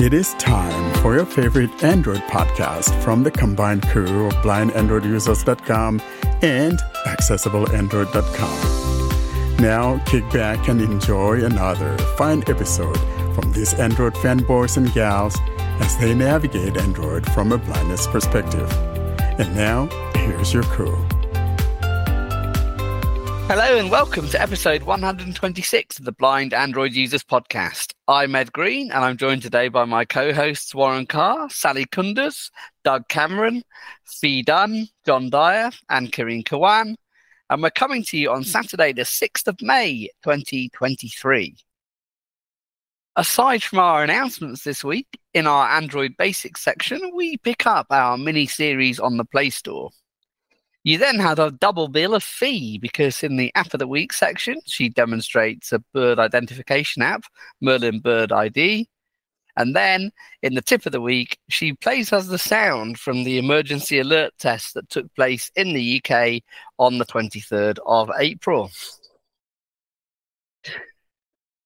It is time for your favorite Android podcast from the combined crew of blindandroidusers.com and accessibleandroid.com. Now, kick back and enjoy another fine episode from these Android fanboys and gals as they navigate Android from a blindness perspective. And now, here's your crew. Hello and welcome to episode 126 of the Blind Android Users Podcast. I'm Ed Green and I'm joined today by my co hosts Warren Carr, Sally Kunders, Doug Cameron, Fi Dunn, John Dyer, and Karine Kawan. And we're coming to you on Saturday, the 6th of May, 2023. Aside from our announcements this week, in our Android Basics section, we pick up our mini series on the Play Store. You then had a double bill of Fi because in the App of the Week section, she demonstrates a bird identification app, Merlin Bird ID. And then in the tip of the week, she plays us the sound from the emergency alert test that took place in the UK on the 23rd of April.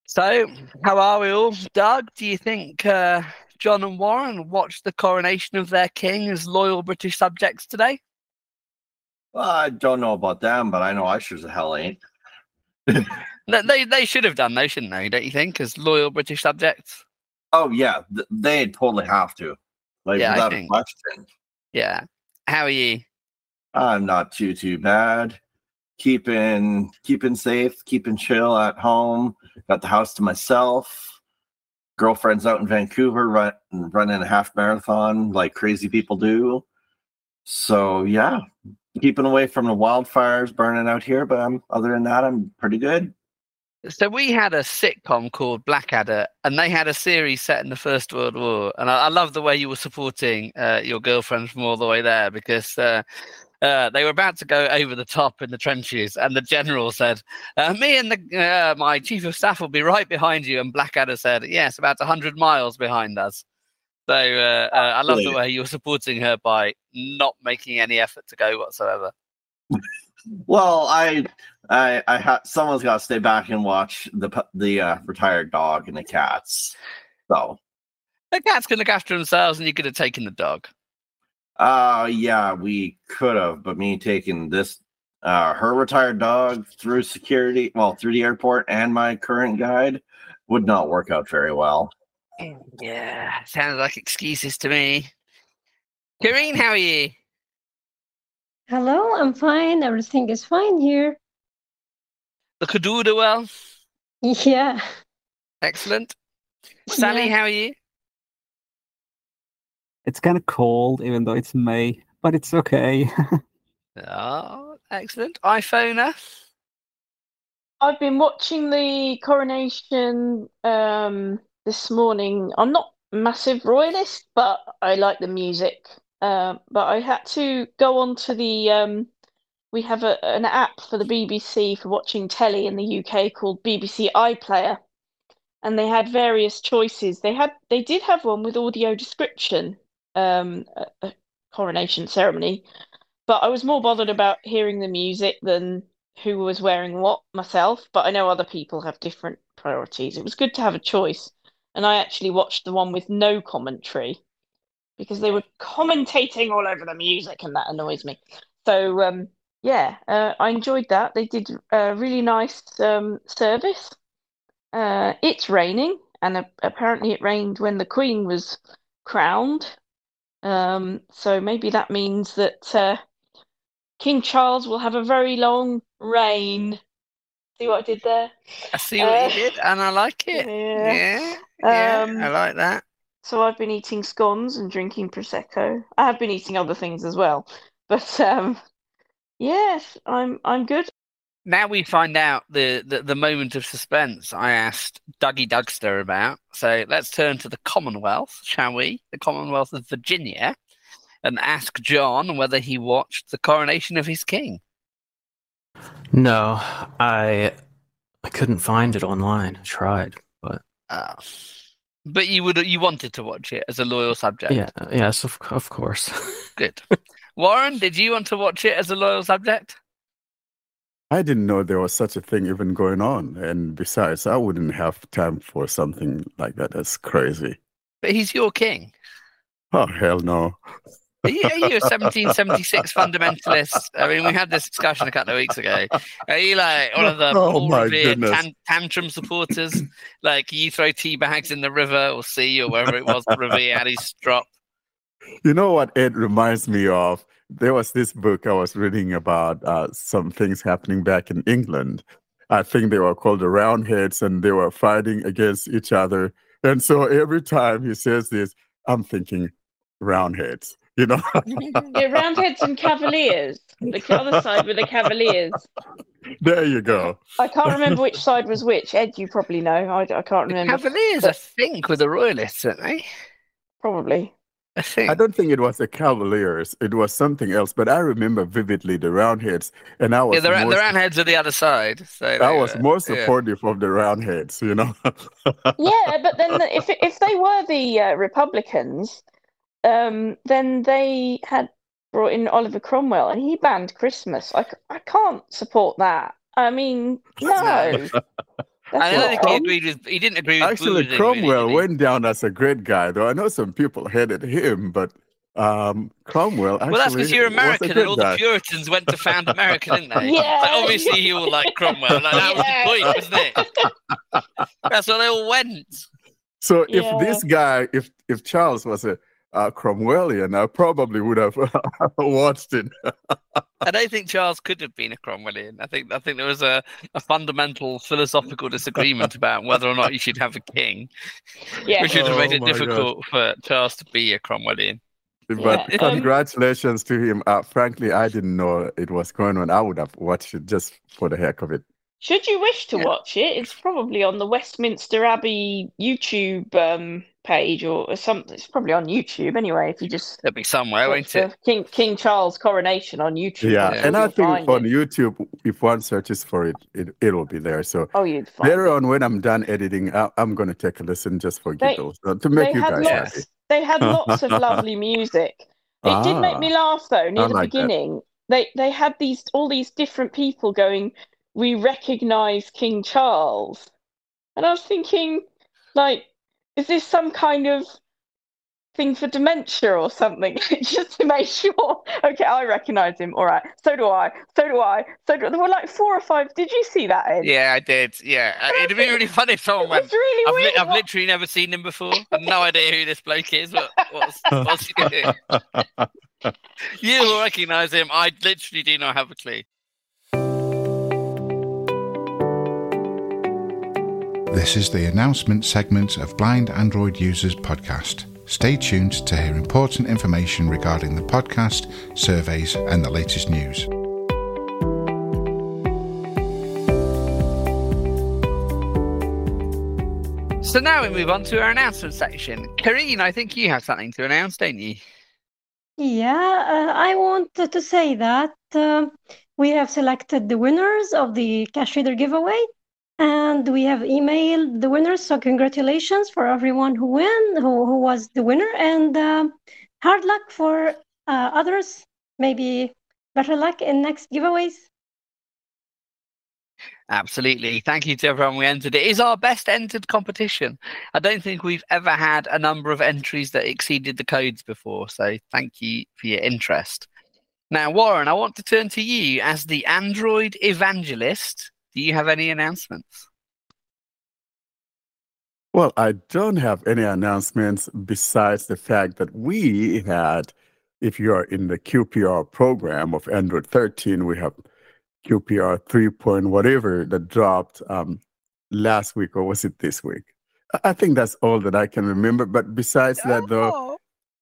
So, how are we all? Doug, do you think uh, John and Warren watched the coronation of their king as loyal British subjects today? Well, I don't know about them, but I know I sure as hell ain't. they they should have done though, shouldn't they? Don't you think, as loyal British subjects? Oh yeah, th- they totally have to. Like Yeah, without a question. Yeah. How are you? I'm not too too bad. Keeping keeping safe, keeping chill at home. Got the house to myself. Girlfriend's out in Vancouver run, running a half marathon like crazy people do. So yeah, keeping away from the wildfires burning out here. But um, other than that, I'm pretty good. So we had a sitcom called Blackadder, and they had a series set in the First World War. And I, I love the way you were supporting uh, your girlfriend from all the way there because uh, uh, they were about to go over the top in the trenches, and the general said, uh, "Me and the, uh, my chief of staff will be right behind you." And Blackadder said, "Yes, about hundred miles behind us." So uh, uh, I love the way you're supporting her by not making any effort to go whatsoever. Well, I, I, I ha- someone's got to stay back and watch the the uh, retired dog and the cats. So, The cats can look after themselves, and you could have taken the dog. uh, yeah, we could have, but me taking this, uh, her retired dog through security, well, through the airport, and my current guide would not work out very well. Yeah, sounds like excuses to me. Karine, how are you? Hello, I'm fine. Everything is fine here. The Kaduda well? Yeah. Excellent. Sally, Yeah. how are you? It's kind of cold, even though it's May, but it's okay. Oh, excellent. iPhoner. I've been watching the coronation um, this morning. I'm not massive royalist, but I like the music. Um, but I had to go on to the um, we have a, an app for the BBC for watching telly in the UK called BBC iPlayer, and they had various choices. They had they did have one with audio description, um, a, a coronation ceremony, but I was more bothered about hearing the music than who was wearing what myself, but I know other people have different priorities. It was good to have a choice. And I actually watched the one with no commentary because they were commentating all over the music and that annoys me. So um yeah, uh, I enjoyed that. They did a really nice um service. Uh it's raining and a apparently it rained when the Queen was crowned. Um so maybe that means that uh King Charles will have a very long reign. See what I did there? I see what Uh, you did, and I like it. Yeah. Yeah, yeah, Um, I like that. So I've been eating scones and drinking prosecco. I have been eating other things as well, but um, yes, I'm I'm good. Now we find out the, the, the moment of suspense I asked Dougie Dugster about. So let's turn to the Commonwealth, shall we? The Commonwealth of Virginia, and ask John whether he watched the coronation of his king. No, I I couldn't find it online. I tried, but Uh, but you would you wanted to watch it as a loyal subject. yeah, yes, of of course. Good. Warren, did you want to watch it as a loyal subject? I didn't know there was such a thing even going on. And besides, I wouldn't have time for something like that. That's crazy. but he's your king. Oh hell no! Are you, a 1776 fundamentalist? I mean, we had this discussion a couple of weeks ago. Are you like one of the Oh, my goodness. tan- tantrum supporters? Like you throw tea bags in the river or sea or wherever it was Revere had his drop. You know what it reminds me of? There was this book I was reading about uh, some things happening back in England. I think they were called the Roundheads, and they were fighting against each other. And so every time he says this, I'm thinking Roundheads. You know, Yeah, Roundheads and Cavaliers. The other side were the Cavaliers. there you go. I can't remember which side was which. Ed, you probably know. I, I can't The remember. Cavaliers, I think, were the royalists, aren't they? Probably. I think. I don't think it was the Cavaliers; it was something else. But I remember vividly the Roundheads, and I was yeah, the, ra- more, the roundheads are the other side. So I they was were- more yeah. supportive of the Roundheads. You know. Yeah, but then the- if if they were the uh, Republicans, um, then they had brought in Oliver Cromwell and he banned Christmas. i can't support that. I mean, no. No. I don't think he agreed with. He didn't agree with. Actually, Booth, Cromwell really, went down as a great guy, though. I know some people hated him, but um, Cromwell actually Well, that's because you're American, and all guy. the Puritans went to found America, didn't they? Yeah. So obviously, you all like Cromwell. Like, that Yeah. was the point, wasn't it? That's why they all went. So if Yeah. this guy, if if Charles was a uh, Cromwellian, I probably would have watched it. I don't think Charles could have been a Cromwellian. I think I think there was a, a fundamental philosophical disagreement about whether or not you should have a king, Yeah. which would have made Oh it my God. difficult for Charles to be a Cromwellian. But Yeah, um, congratulations to him. Uh, frankly, I didn't know it was going on. I would have watched it just for the heck of it. Should you wish to Yeah. watch it, it's probably on the Westminster Abbey YouTube um, page or, or something. It's probably on YouTube anyway. If you just It'll be somewhere, search won't it? King King Charles coronation on YouTube, Yeah, I'm and I think on it. YouTube, if one searches for it, it it'll be there. So Oh, you'd find later it. on, when I'm done editing, I, I'm going to take a listen just for They- giggles uh, to make you guys lots. happy. They had lots of lovely music. It did make me laugh though. Near I the like that. beginning, they they had these all these different people going. We recognise King Charles, and I was thinking, like, is this some kind of thing for dementia or something? Just to make sure. Okay, I recognise him. All right, so do I. So do I. So do there were like four or five. Did you see that? Ed? Yeah, I did. Yeah, Uh, it'd be really funny if someone went. was really I've, li- weird. I've literally never seen him before. I've no idea who this bloke is. What, what's, what's he doing? You will recognise him. I literally do not have a clue. This is the announcement segment of Blind Android Users Podcast. Stay tuned to hear important information regarding the podcast, surveys, and the latest news. So now we move on to our announcement section. Karine, I think you have something to announce, don't you? Yeah, uh, I wanted to say that um, we have selected the winners of the cash reader giveaway and we have emailed the winners. So congratulations for everyone who win, who, who was the winner, and um hard luck for uh, others. Maybe better luck in next giveaways. Absolutely. Thank you to everyone we entered. It is our best entered competition. I don't think we've ever had a number of entries that exceeded the codes before. So thank you for your interest. Now, Warren, I want to turn to you as the Android evangelist. Do you have any announcements? Well, I don't have any announcements besides the fact that we had, if you are in the QPR program of Android 13, we have QPR 3 point whatever that dropped um, last week, or was it this week? I- think that's all that I can remember. But besides that, though,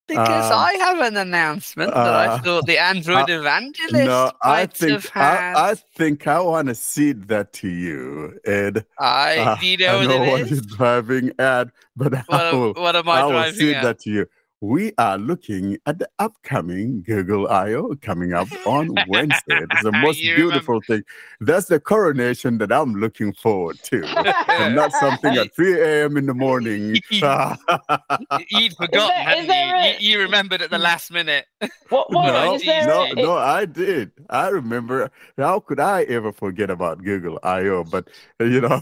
because um, I have an announcement that I uh, thought the Android evangelist no, I think have had. I, I think I want to cede that to you, Ed. I, Uh, you I know know what what you're driving at, but What, I will, what am I I will cede at? that to you. We are looking at the upcoming Google I/O coming up on Wednesday. It's the most You beautiful thing. That's the coronation that I'm looking forward to, and not something at 3 a.m. in the morning. You'd forgotten, there- hadn't is there you? a- you? You remembered at the last minute. What? What? no, no, a- no, I did. I remember. How could I ever forget about Google I/O? But you know,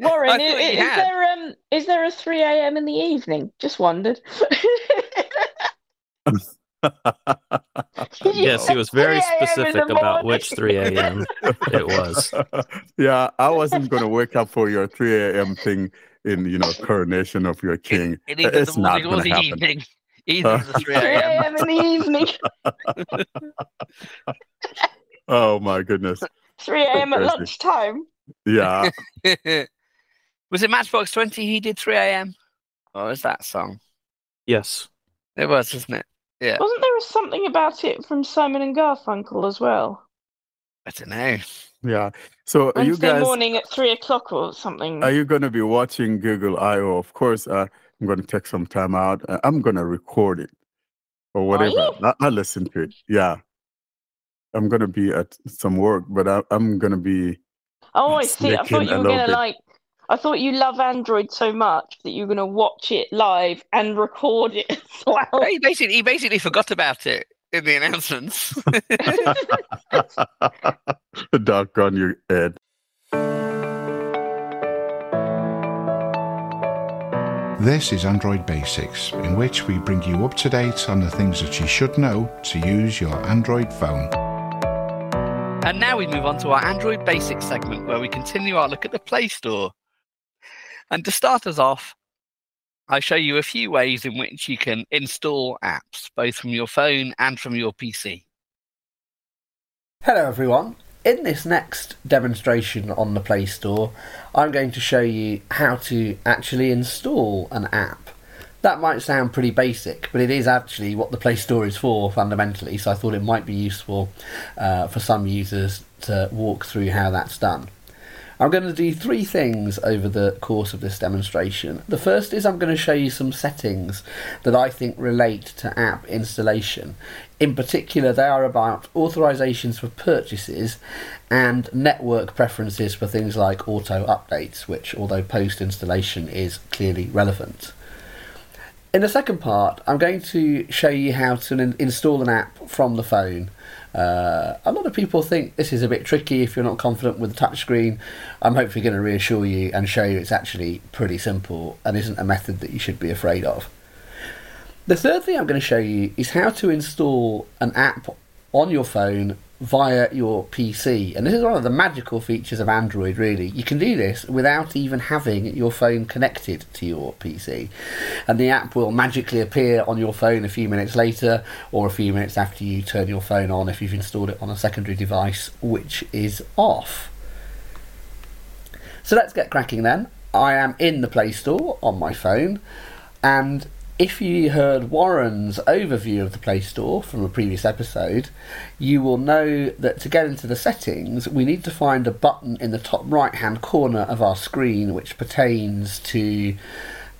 Warren, is, is there um is there a three a.m. in the evening? Just wondered. Yes, he was very 3 a.m. in specific about which 3 a.m. it was. yeah, I wasn't going to wake up for your 3 a.m. thing in you know coronation of your king. In either It's the not going to happen. evening. Either of the 3 3 a.m. a.m. in the evening. Oh my goodness. 3 a.m. at lunchtime. Yeah. was it Matchbox 20 he did 3 a.m.? Or was that song? Yes. It was, wasn't it? Yeah. Wasn't there something about it from Simon and Garfunkel as well? I don't know. Yeah. So are you Wednesday guys morning at three o'clock or something. are you going to be watching Google I/O? Of course, uh, I'm going to take some time out. Uh, I'm going to record it or whatever. you? I, I listen to it. Yeah. I'm going to be at some work, but I, I'm going to be oh, I see. I thought you were gonna like. I thought you love Android so much that you're gonna watch it live and record it as well. He basically, he basically forgot about it in the announcements. doggone you, Ed. This is Android Basics, in which we bring you up to date on the things that you should know to use your Android phone. And now we move on to our Android Basics segment where we continue our look at the Play Store. And to start us off, I show you a few ways in which you can install apps, both from your phone and from your PC. Hello everyone. In this next demonstration on the Play Store, I'm going to show you how to actually install an app. That might sound pretty basic, but it is actually what the Play Store is for fundamentally, so I thought it might be useful uh, for some users to walk through how that's done. I'm going to do three things over the course of this demonstration. The first is I'm going to show you some settings that I think relate to app installation. In particular, they are about authorizations for purchases and network preferences for things like auto updates, which, although post installation, is clearly relevant. In the second part, I'm going to show you how to in- install an app from the phone. Uh, a lot of people think this is a bit tricky if you're not confident with the touchscreen. I'm hopefully going to reassure you and show you it's actually pretty simple and isn't a method that you should be afraid of. The third thing I'm going to show you is how to install an app on your phone via your PC. And this is one of the magical features of Android, really. You can do this without even having your phone connected to your PC. And the app will magically appear on your phone a few minutes later or a few minutes after you turn your phone on if you've installed it on a secondary device which is off. So let's get cracking then. I am in the Play Store on my phone, and if you heard Warren's overview of the Play Store from a previous episode, you will know that to get into the settings, we need to find a button in the top right hand corner of our screen which pertains to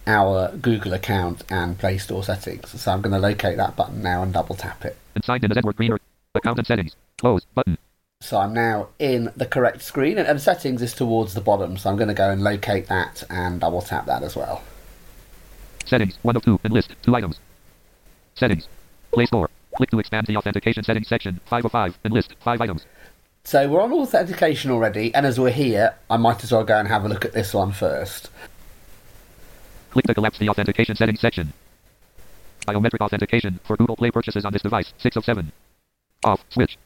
our Google account and Play Store settings. So I'm going to locate that button now and double tap it. and signed in as Edward Greener. Account and settings. Close button. So I'm now in the correct screen, and, and settings is towards the bottom. So I'm going to go and locate that and double tap that as well. Settings. One of two. And list. Two items. Settings. Play Store. Click to expand the authentication settings section. Five of five. And list. Five items. So we're on authentication already, and as we're here, I might as well go and have a look at this one first. Click to collapse the authentication settings section. Biometric authentication for Google Play purchases on this device. Six of seven. Off. Switch.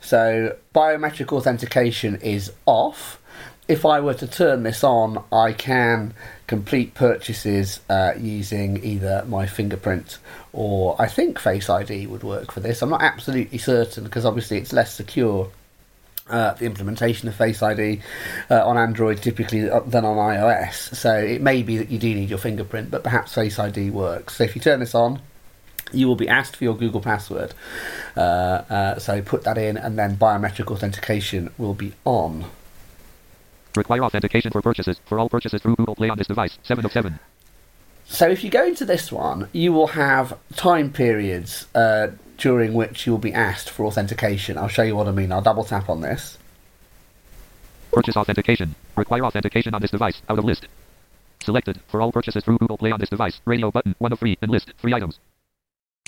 So biometric authentication is off. If I were to turn this on, I can complete purchases uh, using either my fingerprint or I think Face ID would work for this. I'm not absolutely certain because obviously it's less secure. Uh, the implementation of Face ID uh, on Android typically uh, than on iOS, so it may be that you do need your fingerprint, but perhaps Face ID works. So if you turn this on, you will be asked for your Google password. Uh, uh, so put that in, and then biometric authentication will be on. Require authentication for purchases. For all purchases through Google Play on this device. Seven of seven. so if you go into this one, you will have time periods uh, during which you'll be asked for authentication. I'll show you what I mean. I'll double tap on this. Purchase authentication. Require authentication on this device. Out of list. Selected. For all purchases through Google Play on this device. Radio button. 1 of 3. And list. 3 items.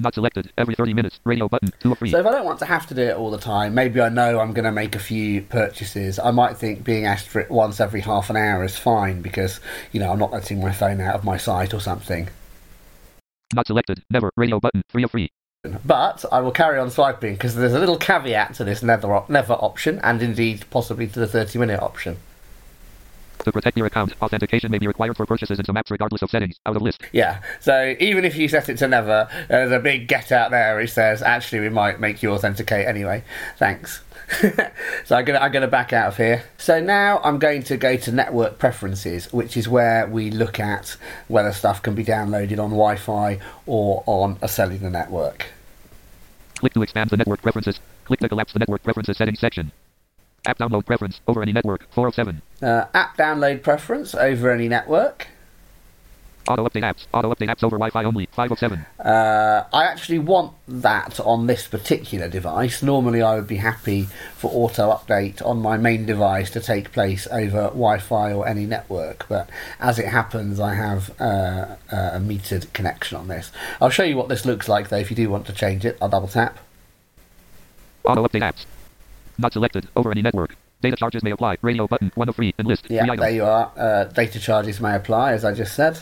Not selected. Every 30 minutes. Radio button. 2 of 3. So if I don't want to have to do it all the time, maybe I know I'm going to make a few purchases. I might think being asked for it once every half an hour is fine because you know I'm not letting my phone out of my sight or something. Not selected. Never. Radio button. 3 of 3. But I will carry on swiping because there's a little caveat to this never op- never option, and indeed possibly to the 30 minute option. To protect your account, authentication may be required for purchases in some apps regardless of settings. Out of list. Yeah, so even if you set it to never, uh, there's a big get out there which says actually we might make you authenticate anyway. Thanks. so I'm gonna I'm gonna back out of here. So now I'm going to go to network preferences, which is where we look at whether stuff can be downloaded on Wi-Fi or on a cellular network. Click to expand the network preferences. Click to collapse the network preferences settings section. App download preference over any network. 407. Uh, app download preference over any network. Auto update apps. Auto update apps over Wi-Fi only. 507. Uh, I actually want that on this particular device. Normally, I would be happy for auto update on my main device to take place over Wi Fi or any network, but as it happens, I have uh, uh, a metered connection on this. I'll show you what this looks like though if you do want to change it. I'll double tap. Auto update apps. Not selected. Over any network. Data charges may apply. Radio button. 1 of 3. And list. Yeah, 3 items. there you are. Uh, data charges may apply, as I just said.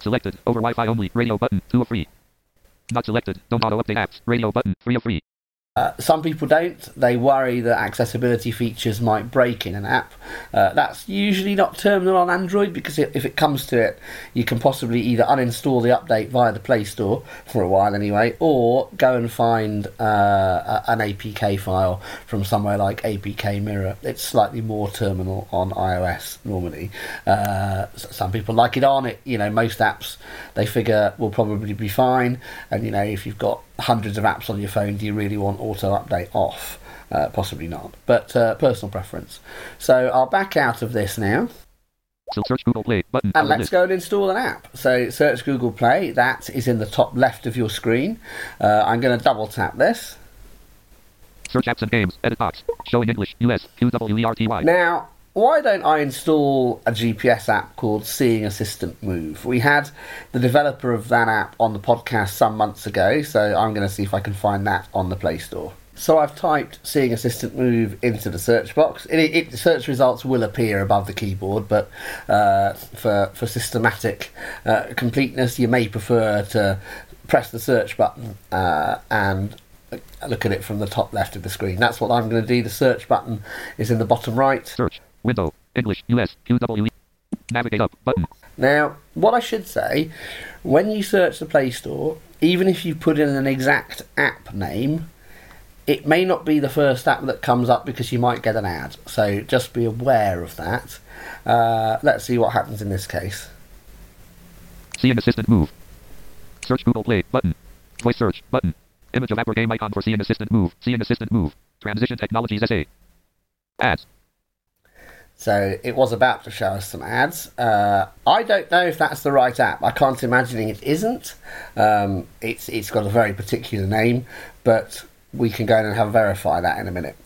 Selected. Over Wi-Fi only. Radio button. 2 of 3. Not selected. Don't auto update apps. Radio button. 3 of 3. Uh, some people don't. They worry that accessibility features might break in an app. Uh, that's usually not terminal on Android because if it comes to it, you can possibly either uninstall the update via the Play Store for a while anyway, or go and find uh, an APK file from somewhere like APK Mirror. It's slightly more terminal on iOS normally. Uh, some people like it on it. You know, most apps they figure will probably be fine. And you know, if you've got hundreds of apps on your phone, do you really want auto update off? Uh, possibly not, but uh, personal preference. So I'll back out of this now. So search Google Play button. And let's go and install an app. So search Google Play. That is in the top left of your screen. Uh, I'm going to double tap this. Search apps and games. Edit box. Show in English. US. QWERTY. Now, why don't I install a GPS app called Seeing Assistant Move? We had the developer of that app on the podcast some months ago, so I'm going to see if I can find that on the Play Store. So I've typed Seeing Assistant Move into the search box. It, it, search results will appear above the keyboard, but uh, for for systematic uh, completeness, you may prefer to press the search button uh, and look at it from the top left of the screen. That's what I'm going to do. The search button is in the bottom right. Search. Window. English. US. QWE. Navigate up. Button. Now, what I should say, when you search the Play Store, even if you put in an exact app name, it may not be the first app that comes up because you might get an ad. So just be aware of that. Uh, let's see what happens in this case. Seeing Assistant Move. Search Google Play button. Voice search button. Image of app or game icon for Seeing Assistant Move. Seeing Assistant Move. Transition Technologies SA. Ads. So it was about to show us some ads. Uh, I don't know if that's the right app. I can't imagine it isn't. Um, it's it's got a very particular name, but we can go and have verify that in a minute.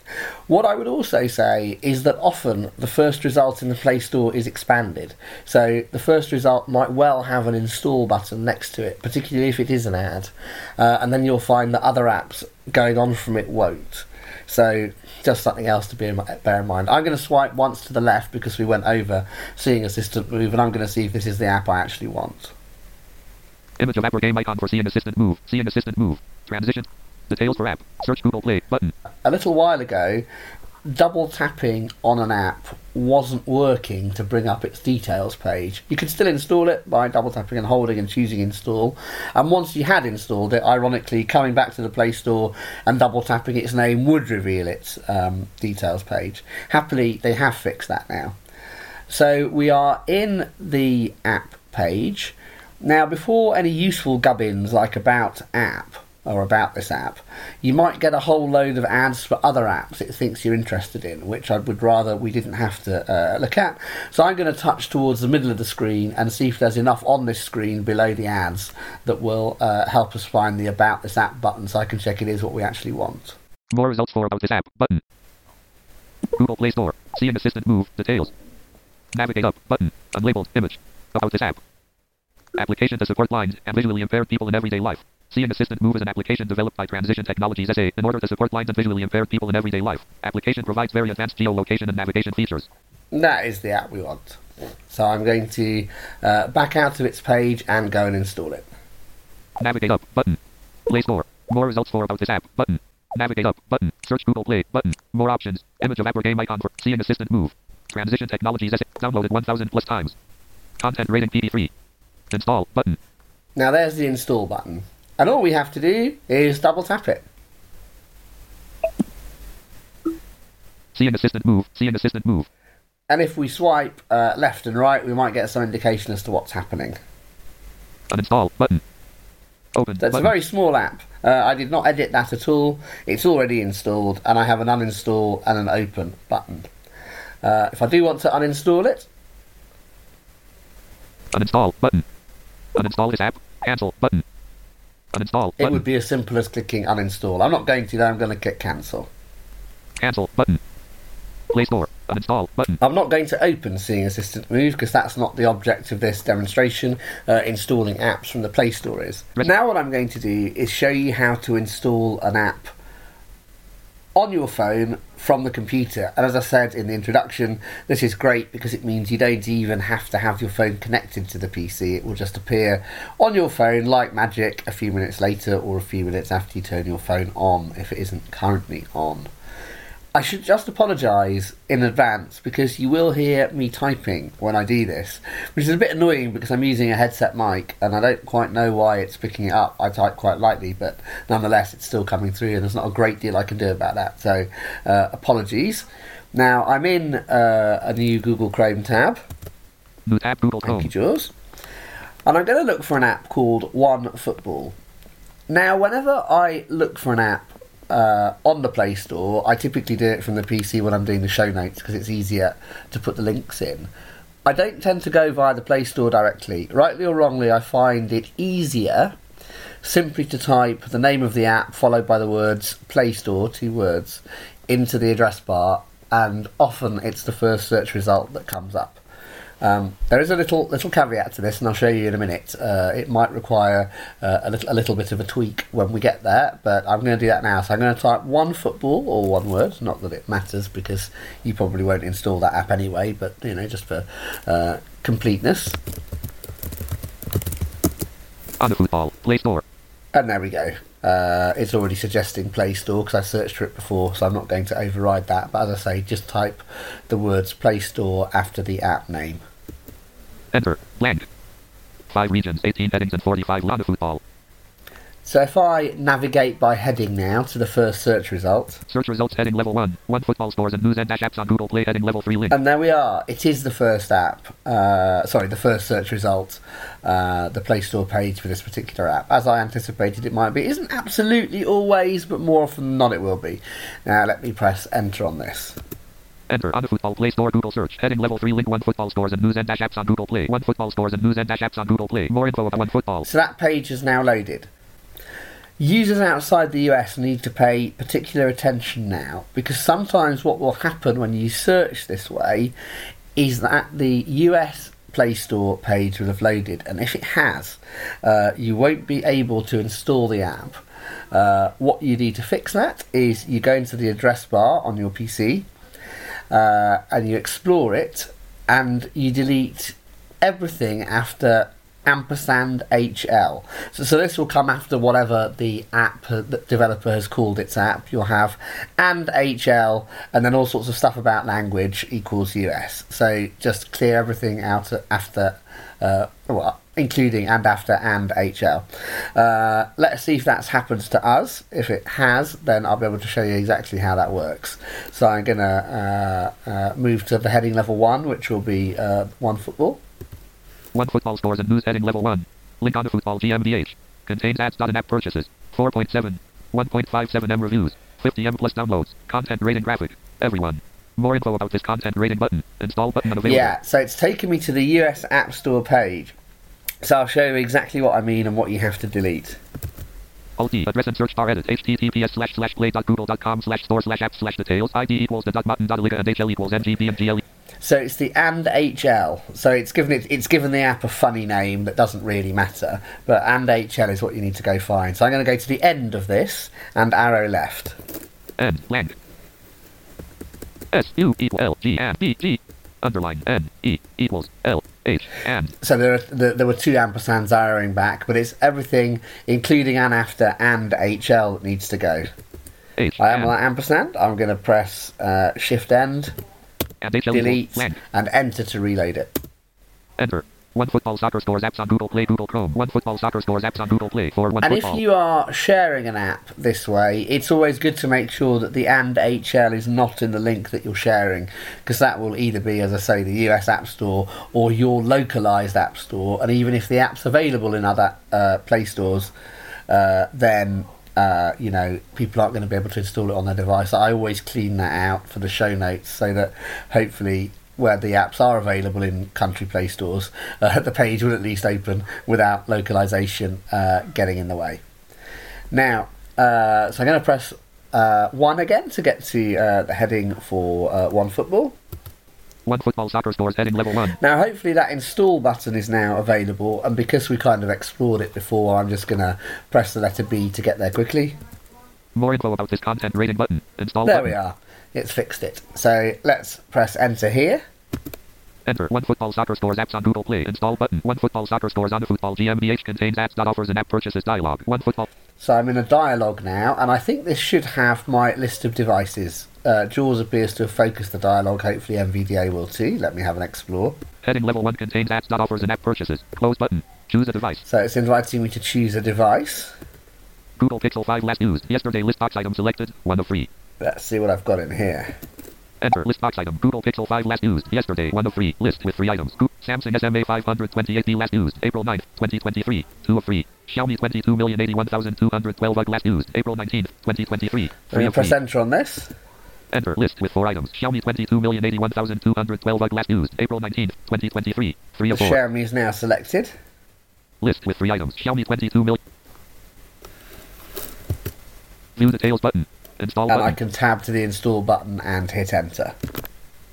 What I would also say is that often the first result in the Play Store is expanded. So the first result might well have an install button next to it, particularly if it is an ad, uh, and then you'll find that other apps going on from it won't. So just something else to be in, bear in mind. I'm going to swipe once to the left because we went over seeing assistant move, and I'm going to see if this is the app I actually want. Image of app or game icon for Seeing Assistant Move. Seeing Assistant Move. Transition. Details for app. Search Google Play button. A little while ago, double tapping on an app wasn't working to bring up its details page. You could still install it by double tapping and holding and choosing install. And once you had installed it, ironically, coming back to the Play Store and double tapping its name would reveal its um, details page. Happily, they have fixed that now. So we are in the app page. Now, before any useful gubbins like About App, or about this app, you might get a whole load of ads for other apps it thinks you're interested in, which I would rather we didn't have to uh, look at. So I'm going to touch towards the middle of the screen and see if there's enough on this screen below the ads that will uh, help us find the About This App button so I can check it is what we actually want. More results for About This App button. Google Play Store. Seeing Assistant Move. Details. Navigate up button. Unlabeled image. About this app. Application to support blind and visually impaired people in everyday life. Seeing Assistant Move is an application developed by Transition Technologies SA in order to support blind and visually impaired people in everyday life. Application provides very advanced geolocation and navigation features. That is the app we want. So I'm going to uh, back out of its page and go and install it. Navigate up button. Play Store. More results for About This App button. Navigate up button. Search Google Play button. More options. Image of app or game icon for Seeing Assistant Move. Transition Technologies SA. Downloaded 1000 plus times. Content rating PEGI 3. Install button. Now there's the install button. And all we have to do is double tap it. Seeing Assistant Move. Seeing Assistant Move. And if we swipe uh, left and right, we might get some indication as to what's happening. Uninstall button. Open. That's button. a very small app. Uh, I did not edit that at all. It's already installed, and I have an uninstall and an open button. Uh, if I do want to uninstall it, Uninstall button. Uninstall this app. Cancel button. Uninstall it button. would be as simple as clicking uninstall. I'm not going to, though. I'm going to click cancel. Cancel button. Play Store. Uninstall button. I'm not going to open Seeing Assistant Move because that's not the object of this demonstration. Uh, installing apps from the Play Store is. Right. Now, what I'm going to do is show you how to install an app on your phone from the computer. And as I said in the introduction, this is great because it means you don't even have to have your phone connected to the PC. It will just appear on your phone like magic a few minutes later or a few minutes after you turn your phone on if it isn't currently on. I should just apologise in advance because you will hear me typing when I do this, which is a bit annoying because I'm using a headset mic and I don't quite know why it's picking it up. I type quite lightly, but nonetheless, it's still coming through, and there's not a great deal I can do about that. So, uh, apologies. Now, I'm in uh, a new Google Chrome tab. New tab Google Thank you, Jules. And I'm going to look for an app called One Football. Now, whenever I look for an app uh, on the Play Store, I typically do it from the PC when I'm doing the show notes because it's easier to put the links in. I don't tend to go via the Play Store directly. Rightly or wrongly, I find it easier simply to type the name of the app followed by the words Play Store, two words, into the address bar, and often it's the first search result that comes up. Um, there is a little little caveat to this, and I'll show you in a minute. Uh, it might require uh, a little a little bit of a tweak when we get there, but I'm going to do that now. So I'm going to type one football or one word. Not that it matters because you probably won't install that app anyway, but you know just for uh, completeness. OneFootball. Play Store. And there we go. Uh, it's already suggesting Play Store because I searched for it before, so I'm not going to override that. But as I say, just type the words Play Store after the app name. Enter. Blank. 5 regions, 18 headings, and 45 Lana football. So if I navigate by heading now to the first search result, Search results heading level 1. 1 football stores and news and dash apps on Google Play heading level 3 link. and there we are. It is the first app. Uh, sorry, the first search result. Uh, the Play Store page for this particular app, as I anticipated it might be. It isn't absolutely always, but more often than not, it will be. Now let me press enter on this. Enter. OneFootball Play Store Google search. Heading level 3 link 1 football stores and news and dash apps on Google Play. 1 football stores and news and dash apps on Google Play. More info about 1 football. So that page is now loaded. Users outside the US need to pay particular attention now because sometimes what will happen when you search this way is that the US Play Store page will have loaded, and if it has, uh, you won't be able to install the app. Uh, what you need to fix that is you go into the address bar on your PC uh, and you explore it and you delete everything after ampersand HL. So, so this will come after whatever the app uh, the developer has called its app. You'll have and HL and then all sorts of stuff about language equals US. So just clear everything out after, uh, well, including and after and HL. Uh, let's see if that's happened to us. If it has, then I'll be able to show you exactly how that works. So I'm going to uh, uh, move to the heading level one, which will be uh, one football. 1 football stores and news heading level 1. Link OneFootball GmbH. Contains ads. App purchases. 4.7. 1.57 M reviews. 50 M plus downloads. Content rating graphic. Everyone. More info about this content rating button. Install button unavailable. Yeah, so it's taken me to the US App Store page. So I'll show you exactly what I mean and what you have to delete. Alt D, address and search bar edit. HTTPS slash slash play.google.com slash store slash app slash details. ID equals the dot button dot liga and HL equals NGP and GLE. So it's the and HL. So it's given it it's given the app a funny name that doesn't really matter. But and HL is what you need to go find. So I'm going to go to the end of this and arrow left. N blank. S U equal L G and B G. Underline N E equals L H and So there, are, there there were two ampersands arrowing back, but it's everything, including and after and HL, that needs to go. H I am on that ampersand. I'm going to press uh, Shift End, and delete, and Enter to reload it. Enter. One football soccer scores apps on Google Play, Google Chrome. One football soccer scores apps on Google Play for one And if you are sharing an app this way, it's always good to make sure that the and HL is not in the link that you're sharing, because that will either be, as I say, the US App Store or your localized App Store. And even if the app's available in other uh, Play Stores, uh, then uh, you know people aren't going to be able to install it on their device. I always clean that out for the show notes so that hopefully. Where the apps are available in country play stores, uh, the page will at least open without localization uh, getting in the way. Now, uh, so I'm going to press uh, one again to get to uh, the heading for uh, one football. One football soccer scores heading level one. Now, hopefully, that install button is now available, and because we kind of explored it before, I'm just going to press the letter B to get there quickly. More info about this content rating button. Install There button. we are. It's fixed it. So let's press enter here. Enter. One football soccer scores apps on Google Play. Install button. One football soccer scores OneFootball GmbH contains apps that offers and app purchases dialog. One football. So I'm in a dialogue now, and I think this should have my list of devices. Uh, Jaws appears to have focused the dialogue. Hopefully, NVDA will too. Let me have an explore. Heading level one contains apps that offers and app purchases. Close button. Choose a device. So it's inviting me to choose a device. Google Pixel 5 last used. Yesterday list box item selected. One of three. Let's see what I've got in here. Enter list box item. Google Pixel 5 last used. Yesterday. One of three. List with three items. Go- Samsung SMA 528D last used. April 9th, 2023. Two of three. Xiaomi 22,081,212 UG last used. April 19th, 2023. Three of press three. enter on this. Enter list with four items. Xiaomi 22,081,212 UG last used. April 19th, 2023. Three The of four. Xiaomi is now selected. List with three items. Xiaomi 22 million. View details button. Install And I can tab to the install button and hit enter.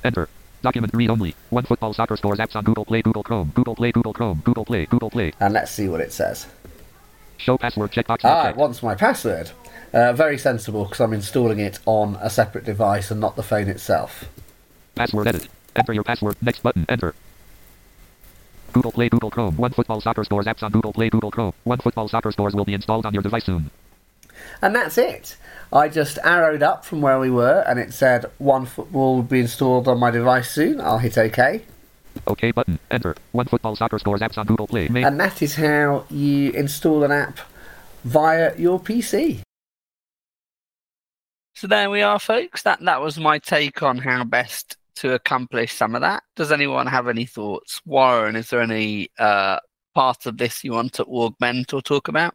Enter. Document read only. One football soccer scores apps on Google Play, Google Chrome, Google Play, Google Chrome, Google Play, Google Play. And let's see what it says. Show password checkbox. Ah, not it wants my password. Uh, very sensible because I'm installing it on a separate device and not the phone itself. Password edit. Enter your password. Next button. Enter. Google Play, Google Chrome. One football soccer scores apps on Google Play, Google Chrome. One football soccer scores will be installed on your device soon. And that's it. I just arrowed up from where we were and it said one football would be installed on my device soon. I'll hit OK. OK button. Enter. One football soccer scores apps on Google Play. Main. And that is how you install an app via your PC. So there we are, folks. That that was my take on how best to accomplish some of that. Does anyone have any thoughts? Warren, is there any uh, part of this you want to augment or talk about?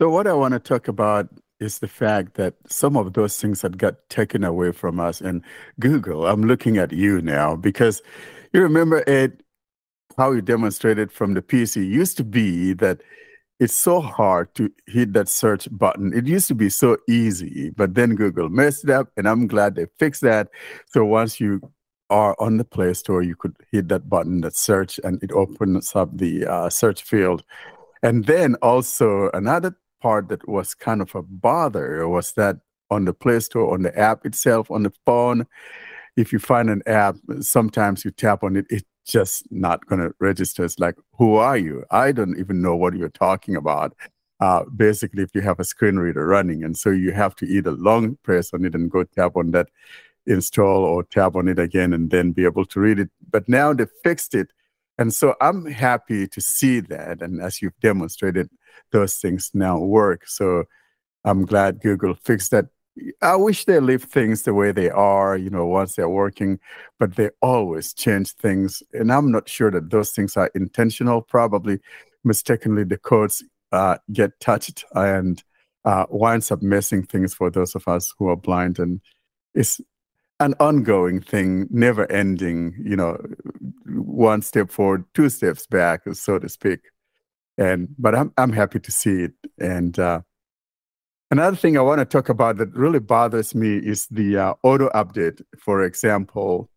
So, what I want to talk about is the fact that some of those things that got taken away from us. And Google, I'm looking at you now because you remember, Ed, how you demonstrated from the PC used to be that it's so hard to hit that search button. It used to be so easy, but then Google messed it up, and I'm glad they fixed that. So once you are on the Play Store, you could hit that button, that search, and it opens up the uh, search field. And then also another part that was kind of a bother was that on the Play Store, on the app itself, on the phone, if you find an app, sometimes you tap on it, it's just not going to register. It's like, who are you? I don't even know what you're talking about. Uh, basically, if you have a screen reader running, and so you have to either long press on it and go tap on that install or tap on it again and then be able to read it. But now they fixed it. And so I'm happy to see that. And as you've demonstrated, those things now work. So I'm glad Google fixed that. I wish they leave things the way they are, you know, once they're working, but they always change things. And I'm not sure that those things are intentional. Probably mistakenly, the codes uh, get touched and uh, winds up messing things for those of us who are blind. And it's an ongoing thing, never ending, you know, one step forward, two steps back, so to speak. And but I'm I'm happy to see it. And uh, another thing I want to talk about that really bothers me is the uh, auto update. For example,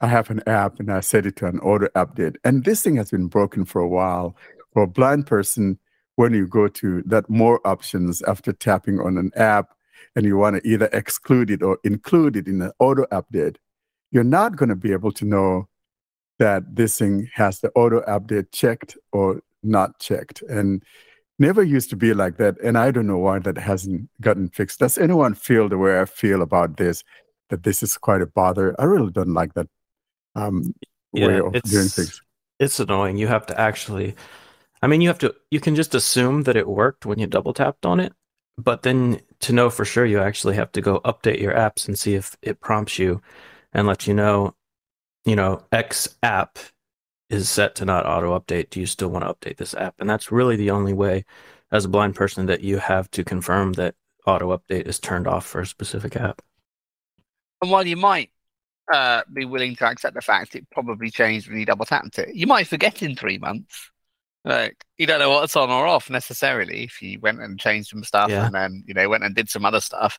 I have an app and I set it to an auto update, and this thing has been broken for a while. For a blind person, when you go to that more options after tapping on an app, and you want to either exclude it or include it in an auto update, you're not going to be able to know that this thing has the auto update checked or not checked. And never used to be like that. And I don't know why that hasn't gotten fixed. Does anyone feel the way I feel about this? That this is quite a bother. I really don't like that um, Yeah, way of it's doing things. it's annoying. You have to actually, I mean, you have to. You can just assume that it worked when you double tapped on it, but then to know for sure, you actually have to go update your apps and see if it prompts you and let you know, you know, X app is set to not auto update. Do you still want to update this app? And that's really the only way, as a blind person, that you have to confirm that auto update is turned off for a specific app. And while you might uh, be willing to accept the fact it probably changed when you double tapped it, you might forget in three months. Like you don't know what's on or off necessarily if you went and changed some stuff Yeah. and then you know went and did some other stuff.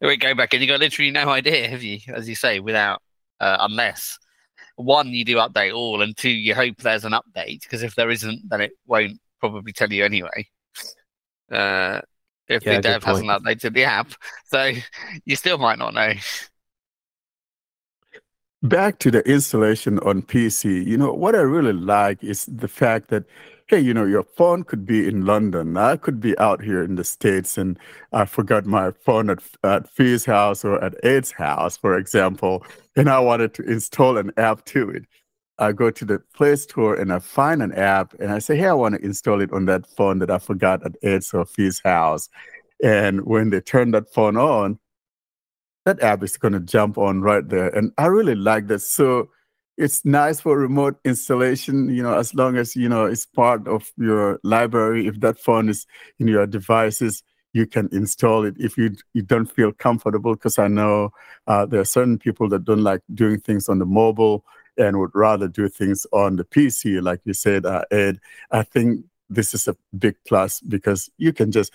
You would go back and you got literally no idea, have you? As you say, without uh, unless one you do update all, and two you hope there's an update because if there isn't, then it won't probably tell you anyway. Uh, if Yeah, the good dev hasn't updated the app, so you still might not know. back to the installation on PC, you know, what I really like is the fact that, hey, you know, your phone could be in London. I could be out here in the States and I forgot my phone at, at Fi's house or at Ed's house, for example, and I wanted to install an app to it. I go to the Play Store and I find an app and I say, hey, I want to install it on that phone that I forgot at Ed's or Fi's house. And when they turn that phone on, that app is going to jump on right there. And I really like that. So it's nice for remote installation, you know, as long as, you know, it's part of your library. If that phone is in your devices, you can install it if you you don't feel comfortable. Because I know uh, there are certain people that don't like doing things on the mobile and would rather do things on the PC, like you said, uh, Ed. I think this is a big plus because you can just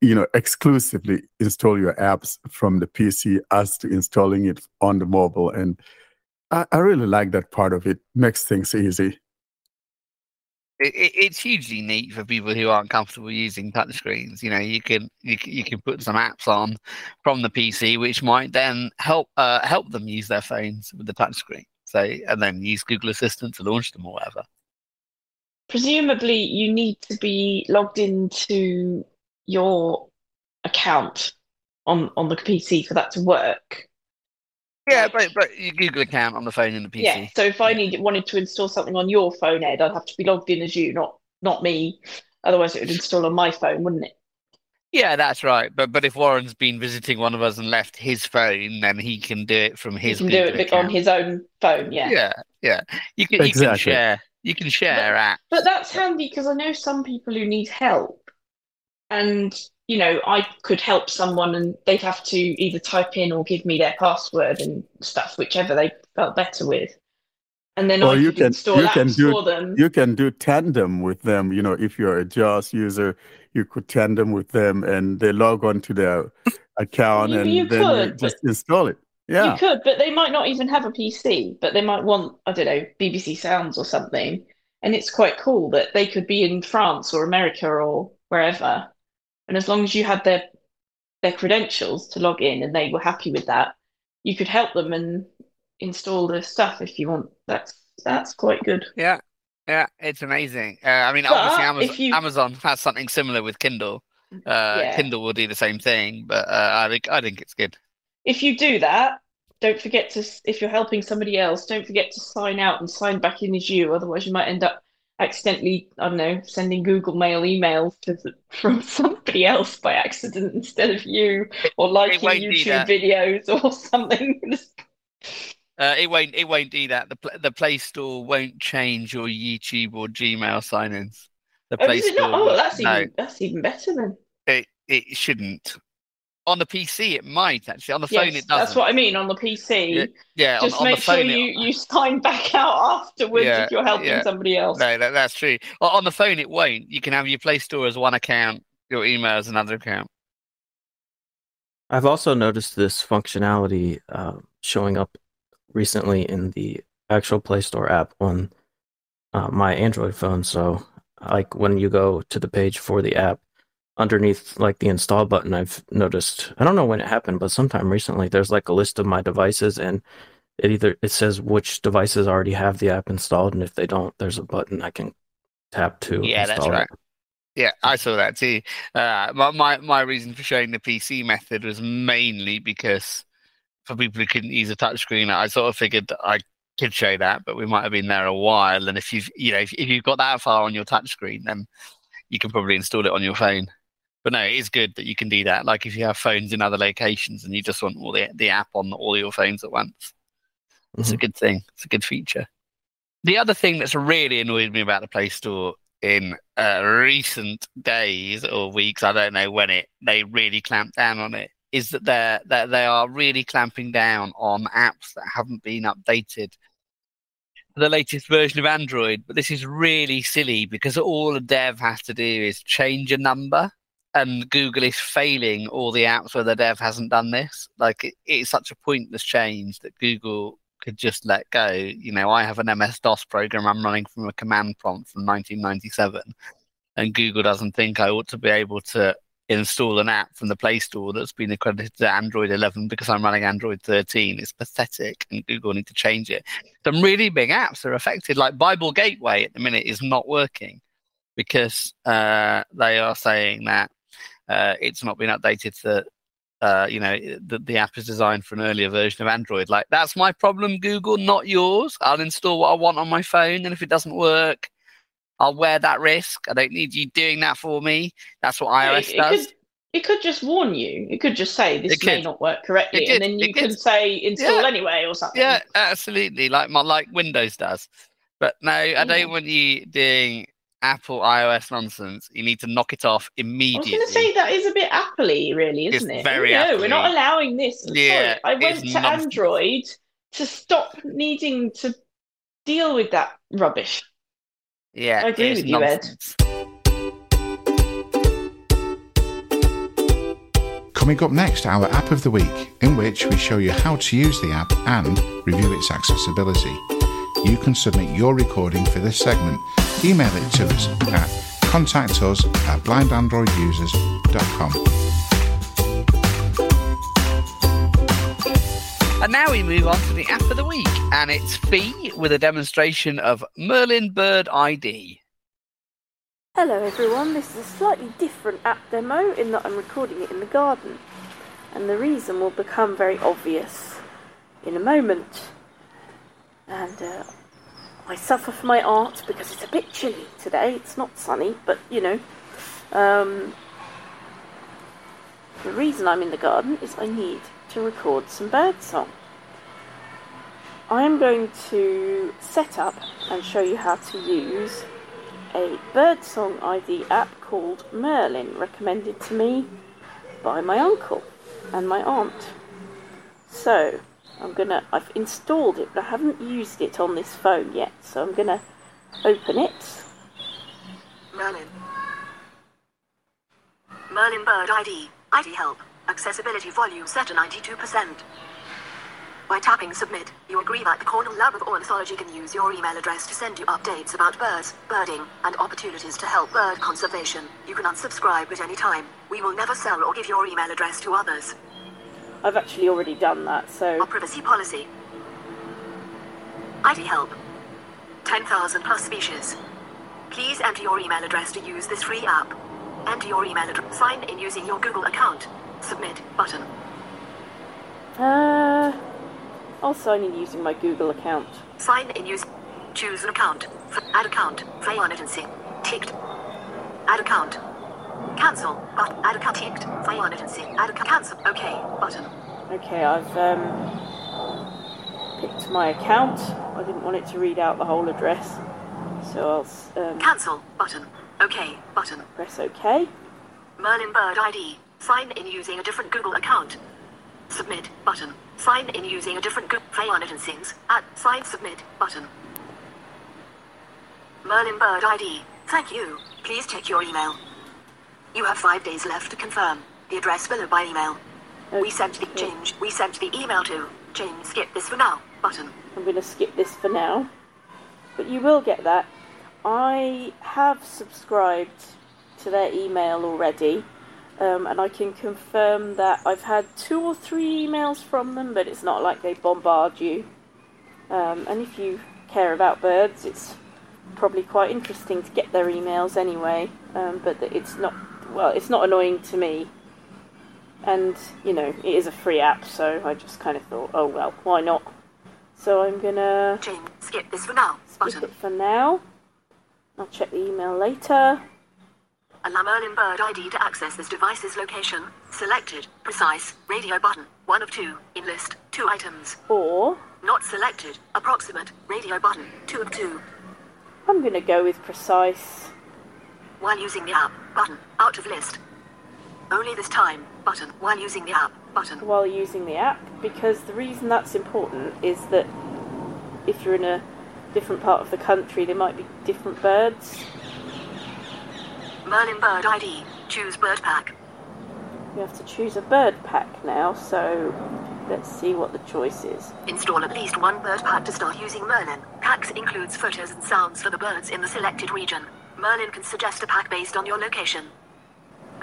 you know exclusively install your apps from the pc as to installing it on the mobile and i, I really like that part of it makes things easy it, it, it's hugely neat for people who aren't comfortable using touchscreens. You know, you can you, can- you can put some apps on from the PC, which might then help uh, help them use their phones with the touchscreen. So and then use Google Assistant to launch them or whatever. Presumably, you need to be logged into your account on on the PC for that to work. Yeah, but but your Google account on the phone and the PC. Yeah. So if I need wanted to install something on your phone, Ed, I'd have to be logged in as you, not not me. Otherwise, it would install on my phone, wouldn't it? Yeah, that's right. But but if Warren's been visiting one of us and left his phone, then he can do it from He his can do Google it on his own phone. Yeah. Yeah, yeah. You can you can share you can share apps. But that's handy because I know some people who need help, and you know, I could help someone, and they'd have to either type in or give me their password and stuff, whichever they felt better with, and then or I you could can install you can do for them. you can do tandem with them you know if you're a jaws user you could tandem with them and they log on to their account You- and you then could, just install it yeah You could, but they might not even have a PC, but they might want, I don't know, BBC Sounds or something. And it's quite cool that they could be in France or America or wherever. And as long as you had their their credentials to log in and they were happy with that, you could help them and install the stuff if you want. That's that's quite good. Yeah, yeah, it's amazing. Uh, I mean, But obviously, Amazon, you- Amazon has something similar with Kindle. Uh, Yeah. Kindle will do the same thing, but uh, I think I think it's good. If you do that, don't forget to, if you're helping somebody else, don't forget to sign out and sign back in as you. Otherwise, you might end up accidentally, I don't know, sending Google Mail emails to from somebody else by accident instead of you, or liking YouTube videos or something. Uh, it won't it won't do that. The the Play Store won't change your YouTube or Gmail sign-ins. The Oh, Play it Store. Oh, that's no, even that's even better then. it, it shouldn't. On the PC, it might actually. On the phone, Yes, it doesn't. that's what I mean on the PC. Yeah, yeah, Just on make the phone, sure it- you, you sign back out afterwards Yeah, if you're helping yeah. somebody else. No, that, that's true. O- On the phone, it won't. You can have your Play Store as one account, your email as another account. I've also noticed this functionality uh, showing up recently in the actual Play Store app on uh, my Android phone. So, like when you go to the page for the app, underneath like the install button, I've noticed. I don't know when it happened, but sometime recently, there's like a list of my devices, and it either it says which devices already have the app installed, and if they don't, there's a button I can tap to Yeah, that's right. it. Yeah, I saw that too. Uh, my, my my reason for showing the PC method was mainly because for people who couldn't use a touchscreen, I sort of figured that I could show that, but we might have been there a while. And if you've you know if, if you've got that far on your touchscreen, then you can probably install it on your phone. But no, it is good that you can do that. Like if you have phones in other locations and you just want all the the app on all your phones at once, it's a Mhm. good thing. It's a good feature. The other thing that's really annoyed me about the Play Store in uh, recent days or weeks, I don't know when it they really clamped down on it, is that they're that they are really clamping down on apps that haven't been updated the latest version of Android. But this is really silly because all a dev has to do is change a number. And Google is failing all the apps where the dev hasn't done this. Like it, it's such a pointless change that Google could just let go. You know, I have an MS DOS program I'm running from a command prompt from 1997, and Google doesn't think I ought to be able to install an app from the Play Store that's been accredited to Android 11 because I'm running Android 13. It's pathetic, and Google need to change it. Some really big apps are affected, like Bible Gateway at the minute is not working because uh, they are saying that uh, it's not been updated to uh, you know, the, the app is designed for an earlier version of Android. Like, that's my problem, Google, not yours. I'll install what I want on my phone, and if it doesn't work, I'll wear that risk. I don't need you doing that for me. That's what iOS it, it does. could it could just warn you. It could just say this It may could. not work correctly, and then you can say install Yeah. anyway or something. Yeah, absolutely. Like my like Windows does. But no, I don't want you doing Apple iOS nonsense. You need to knock it off immediately. I was going to say that is a bit Appley, really, isn't it? very no, we're not allowing this. I'm Yeah, sorry. I went to nonsense. Android to stop needing to deal with that rubbish. yeah, I agree with you, Ed. Coming up next, our app of the week, in which we show you how to use the app and review its accessibility. You can submit your recording for this segment. Email it to us at contact us at blindandroidusers.com. And now we move on to the app of the week, and it's Fi with a demonstration of Merlin Bird ID. Hello everyone, this is a slightly different app demo in that I'm recording it in the garden. And the reason will become very obvious in a moment. And uh, I suffer for my art because it's a bit chilly today. It's not sunny, but you know. Um, the reason I'm in the garden is I need to record some birdsong. I am going to set up and show you how to use a birdsong ID app called Merlin, recommended to me by my uncle and my aunt. So, I'm gonna, I've installed it, but I haven't used it on this phone yet, so I'm gonna open it. Merlin. Merlin Bird ID. ID help. Accessibility volume set to 92%. By tapping submit, you agree that the Cornell Lab of Ornithology can use your email address to send you updates about birds, birding, and opportunities to help bird conservation. You can unsubscribe at any time. We will never sell or give your email address to others. I've actually already done that, so Our privacy policy. ID help. 10,000 plus species. Please enter your email address to use this free app. Enter your email address. Sign in using your Google account. Submit button. uh, I'll sign in using my Google account. Sign in use. Choose an account. Add account. Fail on it and see. Ticked. Add account. Cancel. But add account ticked. Fail on it and see. Add account. Cancel. Okay. Button. Okay, I've um, picked my account. I didn't want it to read out the whole address, so I'll um, Cancel. Button. OK button. Press OK. Merlin Bird ID. Sign in using a different Google account. Submit button. Sign in using a different Google Play on it and sings. Add sign submit button. Merlin Bird ID. Thank you. Please check your email. You have five days left to confirm. The address below by email. We sent the change. We sent the email to James. Skip this for now. Button. I'm going to skip this for now. But you will get that. I have subscribed to their email already. Um, and I can confirm that I've had two or three emails from them, but it's not like they bombard you. Um, and if you care about birds, it's probably quite interesting to get their emails anyway. Um, but it's not well, it's not annoying to me. And you know, it is a free app, so I just kind of thought, oh well, why not? So I'm gonna James. Skip this for now. skip Button. it for now. I'll check the email later. Allow Merlin Bird ID to access this device's location. Selected. Precise. Radio button. One of two. In list. Two items. Or Not selected. Approximate. Radio button. Two of two. I'm gonna go with precise. While using the app. Button. Out of list. Only this time. Button. While using the app. Button. while using the app because the reason that's important is that if you're in a different part of the country, there might be different birds. Merlin Bird ID. Choose bird pack. You have to choose a bird pack now, so let's see what the choice is. Install at least one bird pack to start using Merlin. Packs includes photos and sounds for the birds in the selected region. Merlin can suggest a pack based on your location.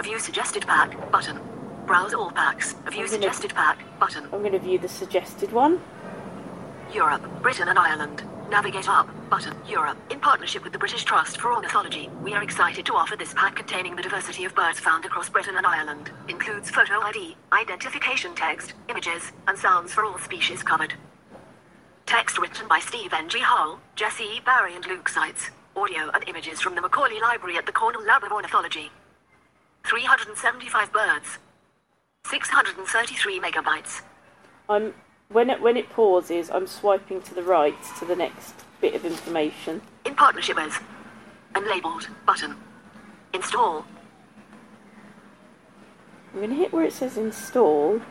View suggested pack button. Browse all packs. View gonna- suggested pack button. I'm going to view the suggested one. Europe, Britain and Ireland. Navigate up button. Europe. In partnership with the British Trust for Ornithology, we are excited to offer this pack containing the diversity of birds found across Britain and Ireland. Includes photo ID, identification text, images, and sounds for all species covered. Text written by Steve N. G. Howell, Jesse E. Barry, and Luke Seitz. Audio and images from the Macaulay Library at the Cornell Lab of Ornithology. 375 birds. 633 megabytes. I'm when it when it pauses, I'm swiping to the right to the next bit of information. In partnership with. Unlabeled button. Install. I'm going to hit where it says install.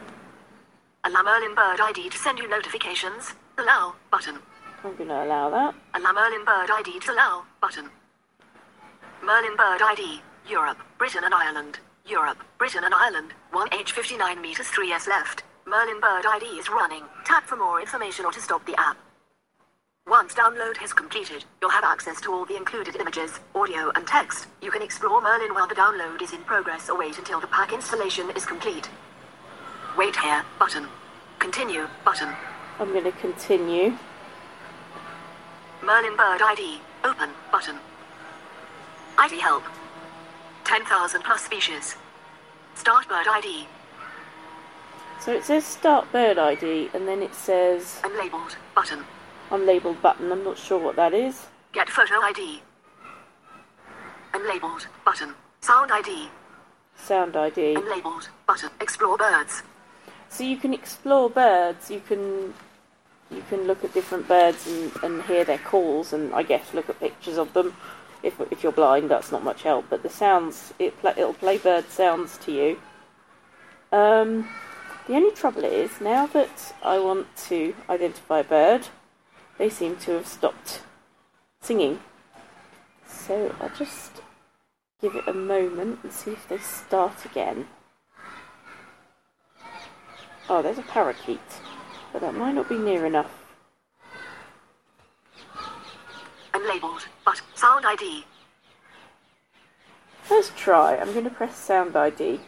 Allow Merlin Bird ID to send you notifications. Allow button. I'm going to allow that. Allow Merlin Bird ID to allow button. Merlin Bird ID. Europe, Britain and Ireland. Europe, Britain and Ireland. 1H59 meters 3S left. Merlin Bird ID is running. Tap for more information or to stop the app. Once download is completed, you'll have access to all the included images, audio, and text. You can explore Merlin while the download is in progress or wait until the pack installation is complete. Wait here button. Continue button. I'm going to continue. Merlin Bird ID. Open button. ID help. 10,000 plus species. Start bird ID. So it says start bird ID and then it says Unlabeled button. unlabeled button. I'm not sure what that is. Get photo ID. Unlabeled button. Sound ID. Sound ID. Unlabeled button. Explore birds. So you can explore birds. You can you can look at different birds and, and hear their calls, and I guess look at pictures of them. If if you're blind, that's not much help. But the sounds it pla it'll play bird sounds to you. Um, the only trouble is now that I want to identify a bird, they seem to have stopped singing. So I'll just give it a moment and see if they start again. Oh, there's a parakeet, but that might not be near enough. Unlabeled but sound ID. Let's try. I'm going to press sound ID.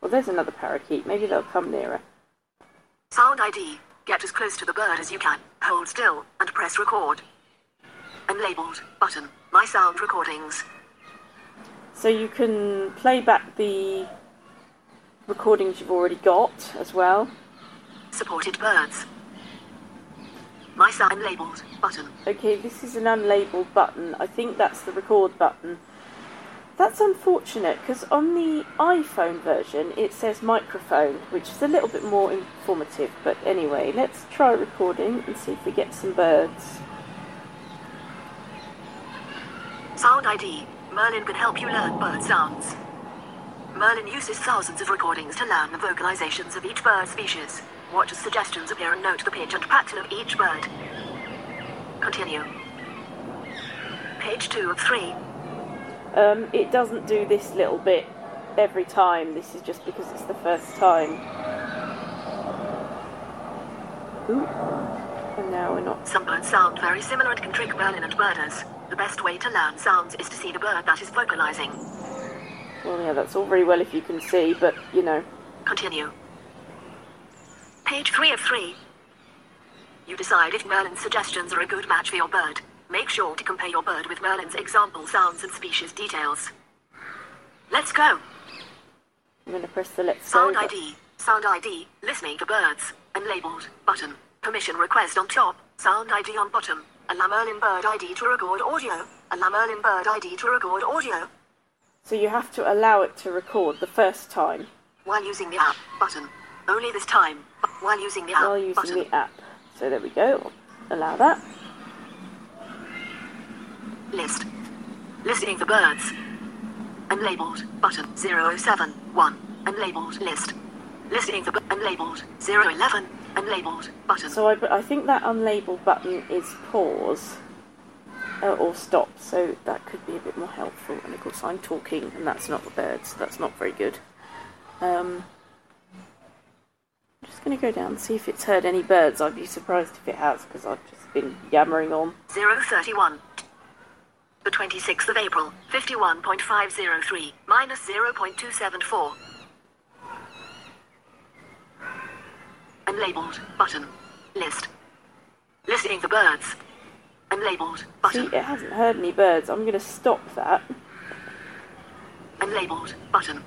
Well, there's another parakeet. Maybe they'll come nearer. Sound ID. Get as close to the bird as you can. Hold still and press record. Unlabeled button. My sound recordings. So you can play back the recordings you've already got as well. Supported birds. My sound unlabeled button. Okay, this is an unlabeled button. I think that's the record button. That's unfortunate because on the iPhone version it says microphone, which is a little bit more informative. But anyway, let's try recording and see if we get some birds. Sound ID. Merlin can help you learn bird sounds. Merlin uses thousands of recordings to learn the vocalizations of each bird species. Watch as suggestions appear and note the pitch and pattern of each bird. Continue. Page 2 of 3. Um, it doesn't do this little bit every time. This is just because it's the first time. Ooh. And now we're not. Some birds sound very similar and can trick Merlin and birders. The best way to learn sounds is to see the bird that is vocalizing. Well, yeah, that's all very well if you can see, but you know. Continue. Page 3 of 3. You decide if Merlin's suggestions are a good match for your bird. Make sure to compare your bird with Merlin's example sounds and species details. Let's go. I'm going to press the let's Sound go. ID. Sound ID. Listening to birds. Unlabeled. Button. Permission request on top. Sound ID on bottom. Allow Merlin bird ID to record audio. Allow Merlin bird ID to record audio. So you have to allow it to record the first time While using the app. Button. Only this time. While using the app. while using button. the app. So there we go. Allow that. List. Listing the birds. Unlabeled. Button. 0071. Unlabeled. List. Listening for bu- unlabeled. 011. Unlabeled. Button. So I, I think that unlabeled button is pause uh, or stop. So that could be a bit more helpful. And of course I'm talking, and that's not the birds, so that's not very good. Um, I'm just going to go down and see if it's heard any birds. I'd be surprised if it has because I've just been yammering on. 031. The 26th of April. 51.503. Minus 0.274. Unlabeled. Button. List. Listening for birds. Unlabeled. See, Button. it hasn't heard any birds. I'm going to stop that. Unlabeled. Button.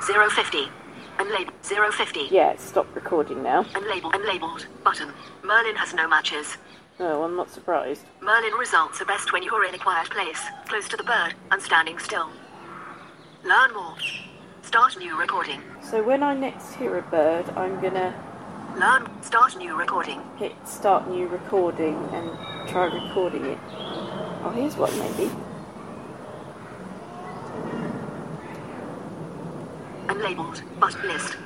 050. Unlabeled. 050. Yeah, stopped recording now. Unlabeled. Unlabeled. Button. Merlin has no matches. Oh, I'm not surprised. Merlin results are best when you're in a quiet place, close to the bird, and standing still. Learn more. Start new recording. So when I next hear a bird, I'm to Learn. Start new recording. hit start new recording and try recording it. Oh, here's one maybe. Unlabeled. But list.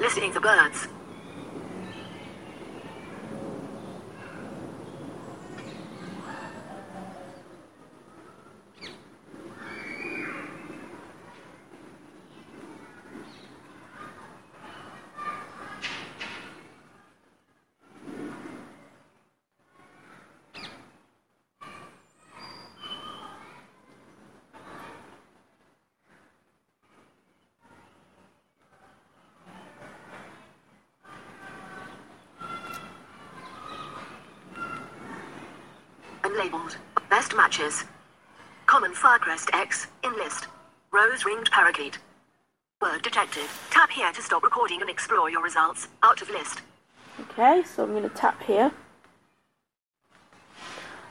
Listening for birds. Unlabeled. Best matches. Common Firecrest X. In list. Rose ringed parakeet. Word detected. To stop recording and explore your results. Out of list. Okay, so I'm going to tap here.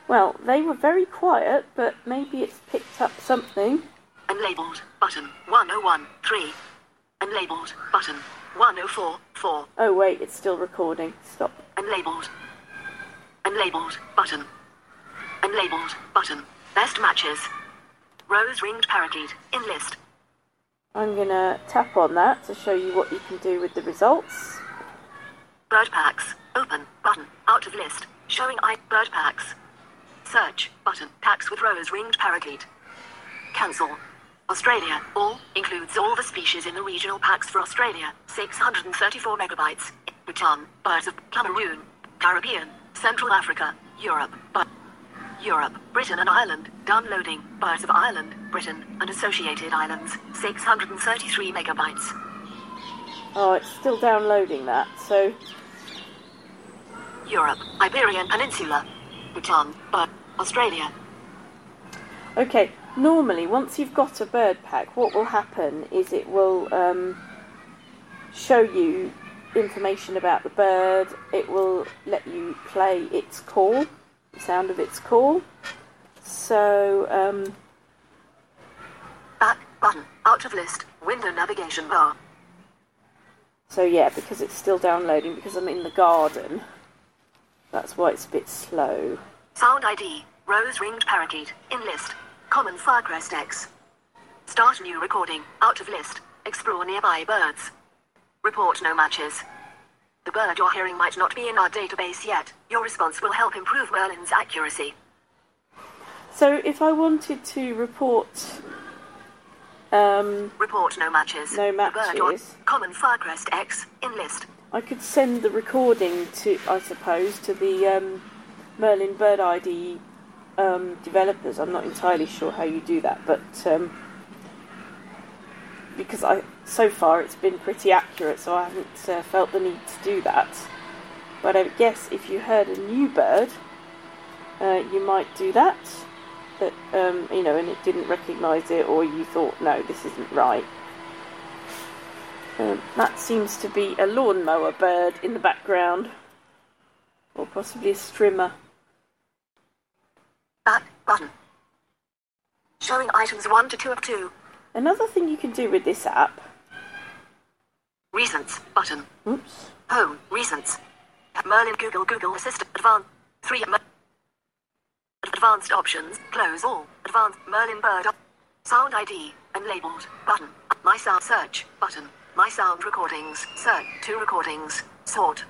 Well, they were very quiet, but maybe it's picked up something. Unlabeled. Button. 101. 3. Unlabeled. Button. 104. 4. Oh, wait, it's still recording. Stop. Unlabeled. Unlabeled. Button. Unlabeled. Button. Best matches. Rose ringed parakeet. In list. I'm going to tap on that to show you what you can do with the results. Bird packs. Open. Button. Out of list. Showing I. Bird packs. Search. Button. Packs with rose ringed parakeet. Cancel. Australia. All includes all the species in the regional packs for Australia. 634 megabytes. Bhutan. Birds of Cameroon. Caribbean. Central Africa. Europe. But Europe, Britain and Ireland. Downloading. Birds of Ireland, Britain, and associated islands. 633 megabytes. Oh, it's still downloading that, so Europe, Iberian Peninsula, Bhutan, but Australia. Okay, normally once you've got a bird pack, what will happen is it will um, show you information about the bird. It will let you play its call, the sound of its call. So um, Back button. Out of list. Window navigation bar. so yeah, because it's still downloading because I'm in the garden. That's why it's a bit slow. Sound ID. Rose ringed parakeet. In list. Common Firecrest X. Start new recording. Out of list. Explore nearby birds. Report no matches. The bird you're hearing might not be in our database yet. Your response will help improve Merlin's accuracy. So if I wanted to report um, Report no matches. no The bird you're- matches, Common Firecrest X. In list. I could send the recording to, I suppose, to the um, Merlin Bird ID um, developers. I'm not entirely sure how you do that, but um, because I so far it's been pretty accurate, so I haven't uh, felt the need to do that. But I guess if you heard a new bird, uh, you might do that. That um, you know, and it didn't recognise it, or you thought, no, this isn't right. Um, that seems to be a lawnmower bird in the background, or possibly a strimmer. Back button. Showing items 1 to 2 of 2. Another thing you can do with this app. Recents button. Oops. Home. Recents. Merlin Google Google Assistant Advanced 3 Mer- Advanced options. Close all. Advanced Merlin Bird. Sound ID. and Unlabeled. Button. My sound search. Button. My sound recordings. Search. Two recordings. Sort.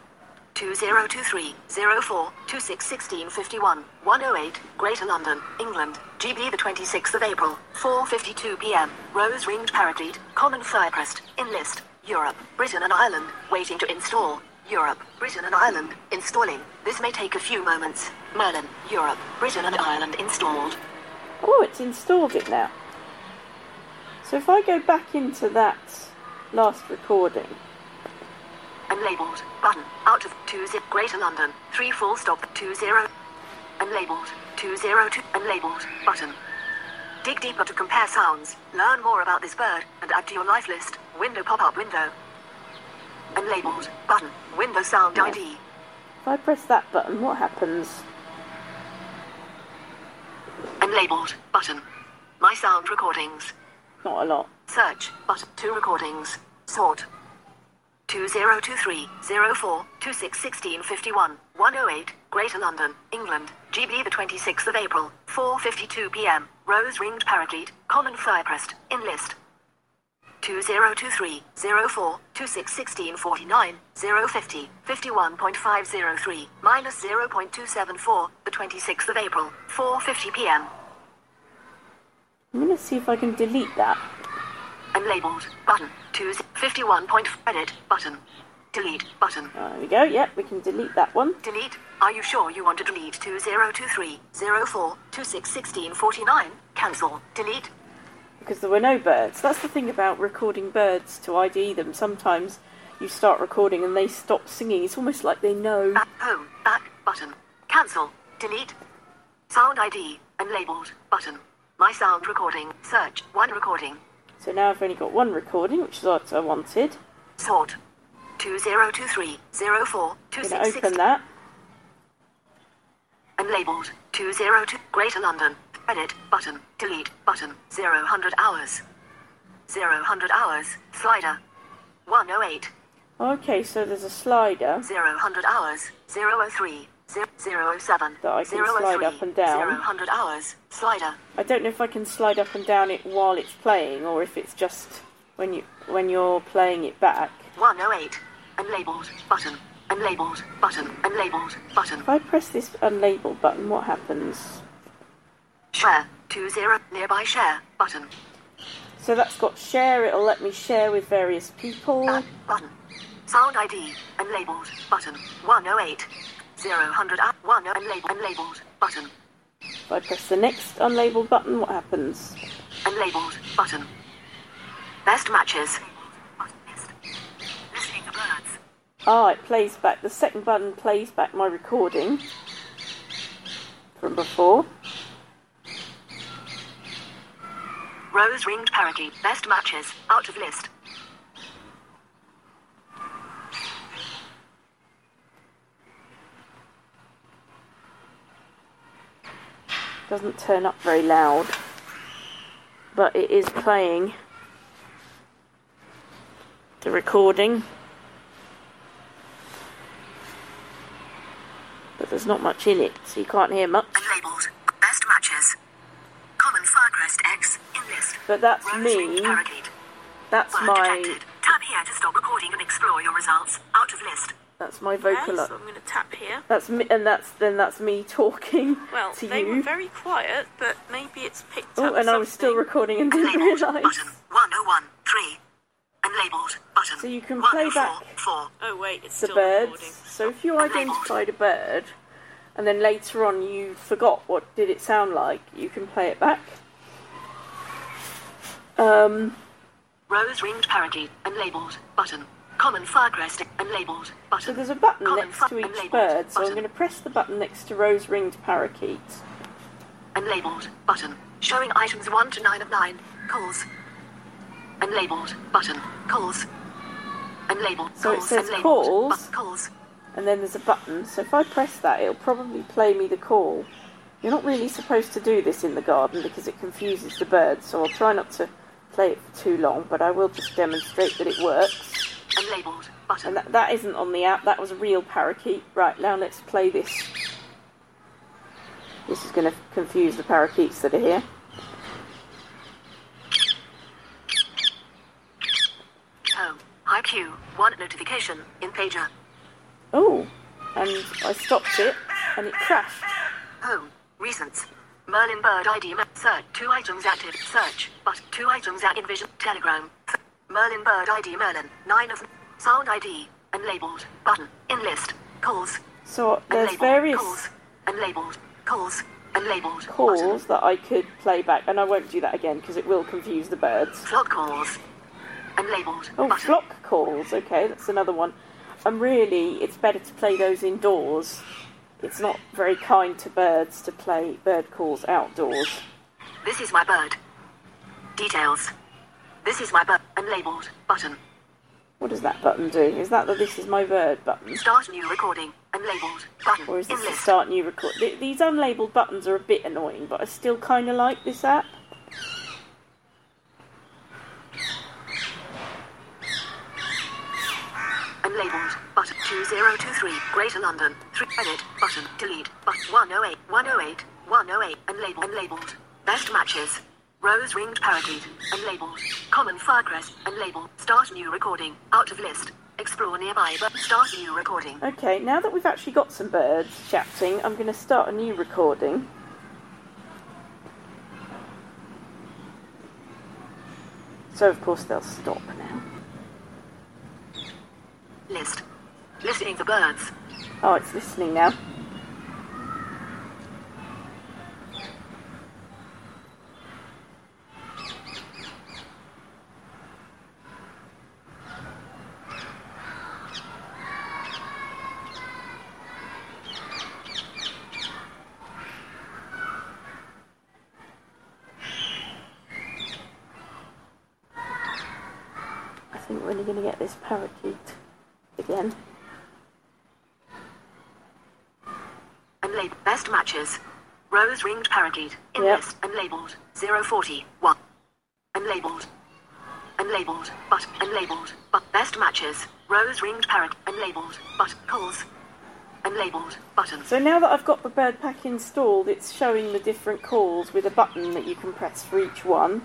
2023 04 26 16 51 108 Greater London, England. GB the 26th of April, 4:52 p.m. Rose ringed parakeet, common firecrest, in list. Europe, Britain and Ireland, waiting to install. Europe, Britain and Ireland, installing. This may take a few moments. Merlin, Europe, Britain and Ireland installed. Oh, it's installed it now. So if I go back into that last recording, Unlabeled. Button. Out of 2 zip. Greater London. 3 full stop. 2 0. Unlabeled. 2 0 2. Unlabeled. Button. Dig deeper to compare sounds. Learn more about this bird and add to your life list. Window pop up window. Unlabeled. Button. Window sound ID. if I press that button, what happens? Unlabeled. Button. My sound recordings. Not a lot. Search. Button. Two recordings. Sort. 2023 04 26 16 51 108 Greater London, England. GB the 26th of April, 4:52 p.m. Rose ringed parakeet, common firecrest, in list. 2023 04 26 16 49 050 51.503 minus 0.274 the 26th of April, 4:50 p.m. I'm to see if I can delete that. Unlabeled button. 2 51 point edit button. Delete button. There we go. Yep, we can delete that one. Delete. Are you sure you want to delete 2023 04 26 16 49? Cancel. Delete. Because there were no birds. That's the thing about recording birds to ID them. Sometimes you start recording and they stop singing. It's almost like they know. Back home. Back button. Cancel. Delete. Sound ID. and Unlabeled button. My sound recording. Search. One recording. So now I've only got one recording, which is what I wanted. Sort. 2023 04 I'm 26 going to open that. Unlabeled. 202. Greater London. Edit. Button. Delete. Button. 0 100 hours. 0 100 hours. Slider. 108. Okay, so there's a slider 0 100 hours. 003. 007. that I can slide up and down. 0 100 hours. Slider. I don't know if I can slide up and down it while it's playing, or if it's just when you when you're playing it back. 108. Unlabeled. Button. Unlabeled. Button. Unlabeled. Button. If I press this unlabeled button, what happens? Share. 20. Nearby share. Button. So that's got share. It'll let me share with various people. Back. Button. Sound ID. Unlabeled. Button. 108. 0 100 hour. 1 unlabeled. Unlabeled. Button. If I press the next unlabeled button, what happens? Unlabeled. Button. Best matches. Listening to birds. Ah, it plays back. The second button plays back my recording from before. Rose ringed parakeet. Best matches. Out of list. Doesn't turn up very loud, but it is playing the recording. But there's not much in it, so you can't hear much. Best matches. Common firecrest. But that's Rose me. That's Word my detected. Tap here to stop recording and explore your results. Out of list. that's my Okay, vocal. so I'm going to tap here. That's me, and that's then that's me talking Well, to they you. were very quiet, but maybe it's picked oh, up and I was still recording and didn't Unlabeled. realise. Button. 101. 3. Unlabeled. Button. So you can 104, play back 4. Oh wait, it's the still birds. recording. So if you identified a bird, and then later on you forgot what did it sound like, you can play it back. Um, Rose ringed parakeet. Unlabeled. Button. Common firecrest. and so Button. So there's a button Common next to each bird. So I'm going to press the button next to rose-ringed parakeet. Unlabeled. Button. Showing items 1 to 9 of 9. Calls. Unlabeled. Button. Calls. Unlabeled. So it calls. says unlabeled. calls. Bu- calls. and then there's a button. So if I press that, it'll probably play me the call. You're not really supposed to do this in the garden because it confuses the birds, so I'll try not to play it for too long, but I will just demonstrate that it works. Unlabeled. Button. And that, that isn't on the app, that was a real parakeet. Right, now let's play this. This is going to confuse the parakeets that are here. Oh, High Q. One notification. In pager. Oh, and I stopped it, and it crashed. Oh, Home. Recents. Merlin Bird ID. ma- Search. Two items active. Search. But two items at Envision. Telegram. Merlin Bird ID. Merlin. Nine of. Sound ID. Unlabeled. Button. In list. Calls. So there's Unlabeled. various Calls. Unlabeled. Calls. Unlabeled. calls that I could play back, and I won't do that again because it will confuse the birds. Flock calls. Unlabeled. Oh, Button. flock calls. Okay, that's another one. And really, it's better to play those indoors. It's not very kind to birds to play bird calls outdoors. This is my bird. Details. This is my bird. Unlabeled. Button. What does that button do? Is that the "This is my bird" button, Start new recording. Unlabeled. Button. or is this the "Start new record"? Th- These unlabeled buttons are a bit annoying, but I still kind of like this app. Unlabeled. Button. 2023. Greater London. 3. Edit. Button. Delete. Button. 108. 108. 108. Unlabeled. Unlabeled. Best matches. Rose ringed parakeet. Unlabeled. Common firecrest. Unlabeled. Start new recording. Out of list. Explore nearby. But start new recording. Okay, now that we've actually got some birds chatting, I'm going to start a new recording. So of course they'll stop now. List. Listening to birds. Oh, it's listening now. I think we're only going to get this parakeet again. Unlabeled. Best matches. Rose ringed parakeet. In Yep. list. Unlabeled. 040. 1. Unlabeled. Unlabeled. But. Unlabeled. But. Best matches. Rose ringed parakeet. Unlabeled. But. Calls. Unlabeled. Button. So now that I've got the bird pack installed, it's showing the different calls with a button that you can press for each one.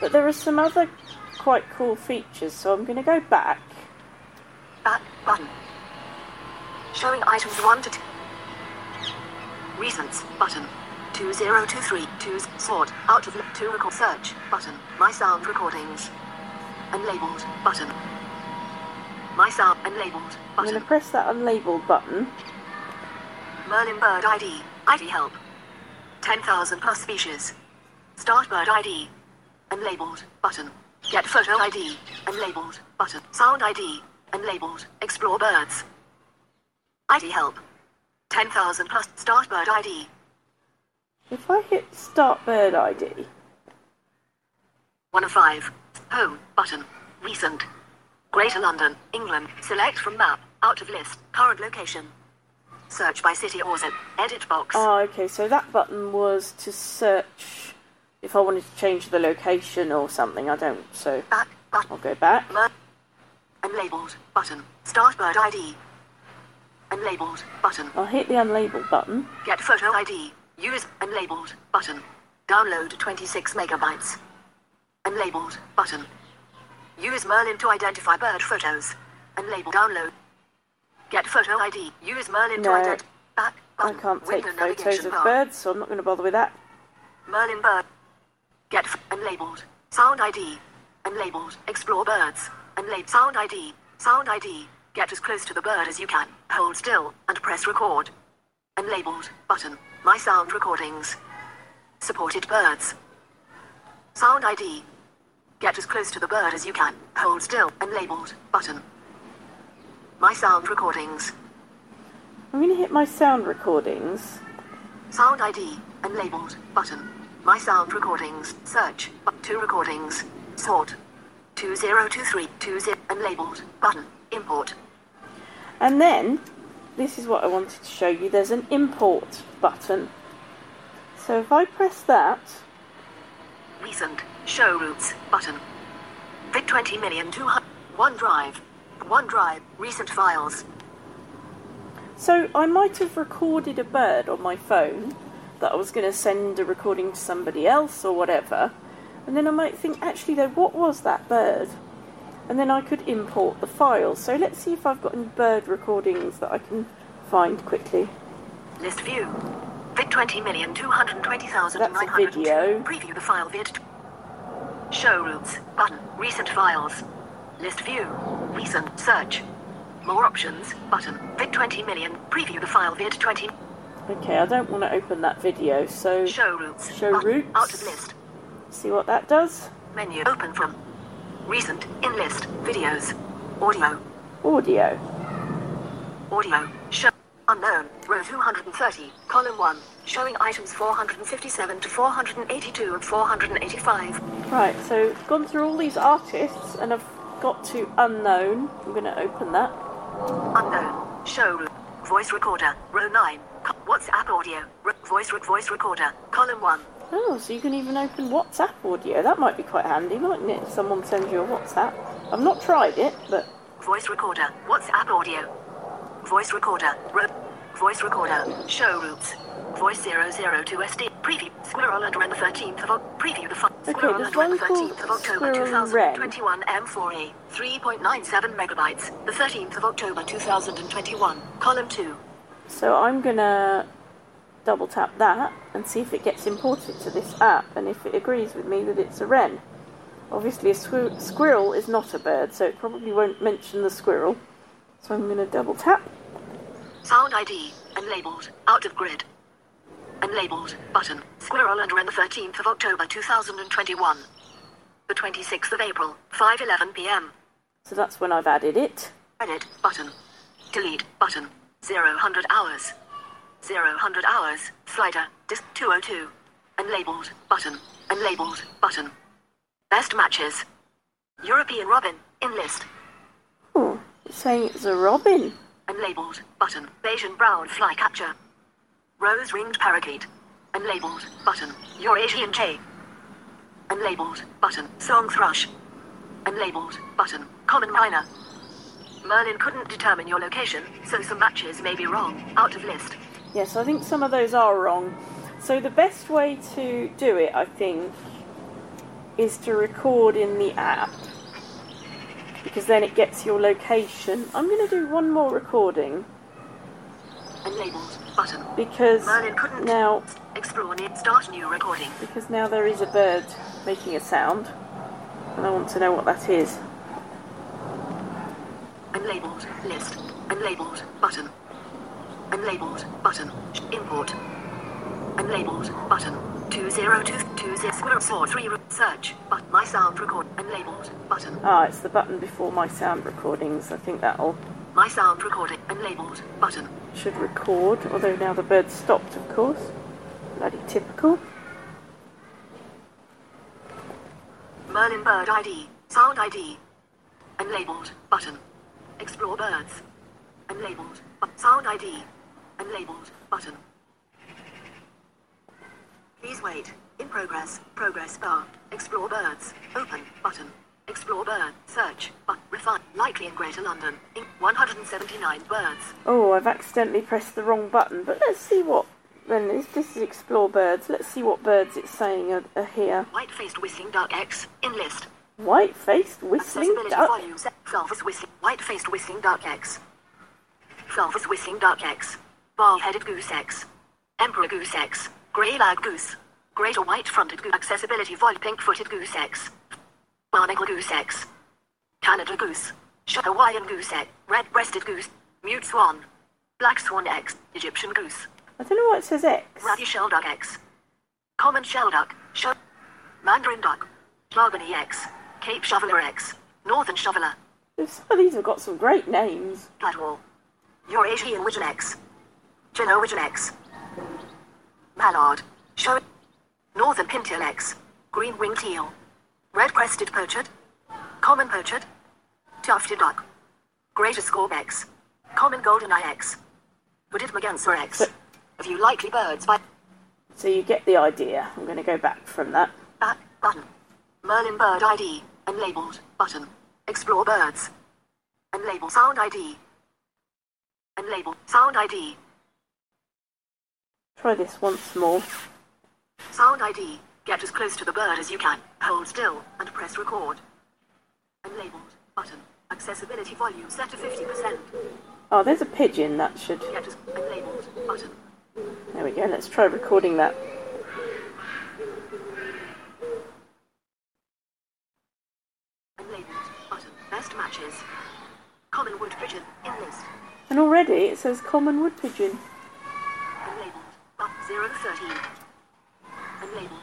But there are some other quite cool features, so I'm going to go back. Back. Button. Showing items 1 to 2. Recents. Button. 2023. 2. Sort. Out of. 2. Record. Search. Button. My sound recordings. Unlabeled. Button. My sound. Unlabeled. Button I'm going to press that unlabeled button. Merlin Bird ID. ID help. 10,000 plus species. Start Bird ID. Unlabeled. Button. Get photo ID. Unlabeled. Button. Sound ID. Unlabeled. Explore birds. ID help. 10,000 plus. Start Bird ID. If I hit Start Bird ID, 1 of 5. Home. Button. Recent. Greater London, England. Select from map. Out of list. Current location. Search by city or zip. Edit box. oh, okay, so that button was to search if I wanted to change the location or something. I don't, so Back. Button. I'll go back. Unlabeled. Button. Start bird ID. Unlabeled. Button. I'll hit the unlabeled button. Get photo ID. Use unlabeled. Button. Download 26 megabytes. Unlabeled. Button. Use Merlin to identify bird photos. Unlabeled. Download. Get photo ID. Use Merlin to identify. Back. I can't take Window photos of bar. birds, so I'm not going to bother with that. Merlin bird. Get f- unlabeled. Sound ID. Unlabeled. Explore birds. Unlabeled. Sound ID. Sound ID. Get as close to the bird as you can. Hold still and press record. Unlabeled. Button. My sound recordings. Supported birds. Sound ID. Get as close to the bird as you can. Hold still. Unlabeled. Button. My sound recordings. I'm going to hit my sound recordings. Sound ID. Unlabeled. Button. My sound recordings. Search. Two recordings. Sort. 2023. 20. Unlabeled. Button. Import. And then, this is what I wanted to show you. There's an import button. So if I press that, Recent. Show routes. Button. Vic 20 million 200. OneDrive. OneDrive. Recent files. so I might have recorded a bird on my phone that I was going to send a recording to somebody else or whatever. And then I might think, actually, though, what was that bird? And then I could import the file. So let's see if I've got any bird recordings that I can find quickly. List view. Vid 20 million 220,000. That's a video. Preview the file vid. Show routes. Button. Recent files. List view. Recent. Search. More options. Button. Vid 20 million. Preview the file vid 20. Okay, I don't want to open that video, so Show routes. show Button. routes. Out of list. See what that does. Menu. Open from. Recent. In list. Videos. Audio. Audio. Audio. Show. Unknown. Row 230. Column 1. Showing items 457 to 482 and 485. Right, so I've gone through all these artists and I've got to unknown. I'm going to open that. Unknown. Show. Voice recorder. Row 9. Co- WhatsApp audio. Voice, re- voice recorder. Column 1. Oh, so you can even open WhatsApp audio. That might be quite handy, mightn't it? If someone sends you a WhatsApp. I've not tried it, but Voice recorder. WhatsApp audio. Voice recorder. Row. Voice recorder. Show routes. Voice 002 SD. Preview. Squirrel and Wren the 13th of Oc- Preview the fun. Okay, Squirrel there's Wren the one called 13th of October Squirrel and Wren. 2021 M4A. 3.97 megabytes. The 13th of October 2021. Column 2. so I'm to double tap that and see if it gets imported to this app and if it agrees with me that it's a wren. Obviously, a squir- squirrel is not a bird, so it probably won't mention the squirrel. So I'm going to double tap. Sound ID. Unlabeled. Out of grid. Unlabeled. Button. Squirrel and Wren the 13th of October 2021. The 26th of April. 5.11 p.m. So that's when I've added it. Edit. Button. Delete. Button. 0 hours. 0 hours. Slider. Disc 202. Unlabeled. Button. Unlabeled. Button. Best matches. European Robin. In list. Oh, it's saying it's a robin. Unlabeled. Button. Bayesian brown flycatcher. Rose ringed parakeet. Unlabeled. Button. Eurasian jay. Unlabeled. Button. Song thrush. Unlabeled. Button. Common myna. Merlin couldn't determine your location, so some matches may be wrong. Out of list. Yes, I think some of those are wrong. So the best way to do it, I think, is to record in the app. Because then it gets your location. I'm going to do one more recording Unlabeled. Button. because now explore start new recording. because now there is a bird making a sound, and I want to know what that is. Unlabeled. List. Unlabeled. Button. Unlabeled. Button. Import. Unlabeled. Button. 20220 squirrel 3 search. But my sound record. Unlabeled. Button. Ah, it's the button before my sound recordings. I think that'll My sound recording. Unlabeled. Button. should record. Although now the bird stopped, of course. Bloody typical. Merlin bird ID. Sound ID. Unlabeled. Button. Explore birds. Unlabeled. Bu- Sound ID. Unlabeled. Button. Please wait. In progress. Progress bar. Explore birds. Open. Button. Explore bird. Search. But refine. Likely in Greater London. In 179 birds. Oh, I've accidentally pressed the wrong button, but let's see what then this, this is explore birds. Let's see what birds it's saying are, are here. White-faced whistling duck X in list. White-faced whistling duck. volume whistling. White-faced whistling duck X. Fulvous whistling duck X. Bar-headed goose X. Emperor goose X. Grey lag goose. Greater white-fronted goose. Accessibility void Pink-footed goose X. Barnacle goose X. Canada goose. Hawaiian goose X. Red-breasted goose. Mute swan. Black swan X. Egyptian goose. I don't know why it says X. Ruddy shelduck X. Common shelduck. Sh- Mandarin duck. Mahogany X. Cape shoveler X. Northern shoveler. Some of these have got some great names. Gadwall. Eurasian widgeon X. Widgeon Mallard. Show. Northern pintail X. Green winged teal. Red crested pochard. Common pochard. Tufted duck. Greater scaup X. Common golden eye X. Hooded merganser X. A few likely birds by So you get the idea. I'm going to go back from that. back button. Merlin bird ID. Unlabeled button. Explore birds. Unlabeled sound ID. Unlabeled sound ID. Try this once more. Sound ID. Get as close to the bird as you can. Hold still and press record. Unlabeled button. Accessibility volume set to 50%. Oh, there's a pigeon that should. Get as unlabeled button. There we go. Let's try recording that. Unlabeled button. Best matches. Common wood pigeon in list. And already it says common wood pigeon. Unlabeled. 0 to 13. Unlabeled.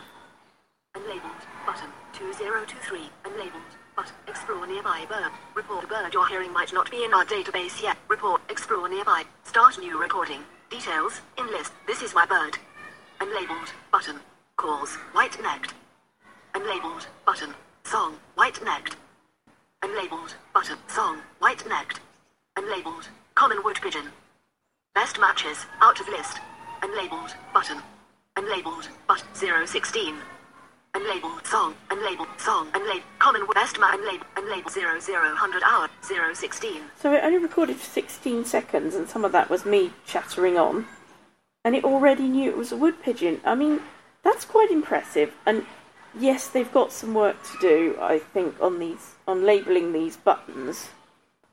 Unlabeled. Button. 2023. Unlabeled. Button. Explore nearby bird. Report a bird you're hearing might not be in our database yet. Report. Explore nearby. Start new recording. Details. In list. This is my bird. Unlabeled. Button. Calls. White-necked. Unlabeled. Button. Song. White-necked. Unlabeled. Button. Song. White-necked. Unlabeled. Common wood pigeon. Best matches. Out of list. Unlabeled. Button. Unlabeled. But 016. Unlabeled song. Unlabeled song. Unlabeled. Common. Best man. Unlabeled. Unlabeled 00 100 hour. 016. So it only recorded for 16 seconds, and some of that was me chattering on. And it already knew it was a wood pigeon. I mean, that's quite impressive. And yes, they've got some work to do, I think, on these on labelling these buttons.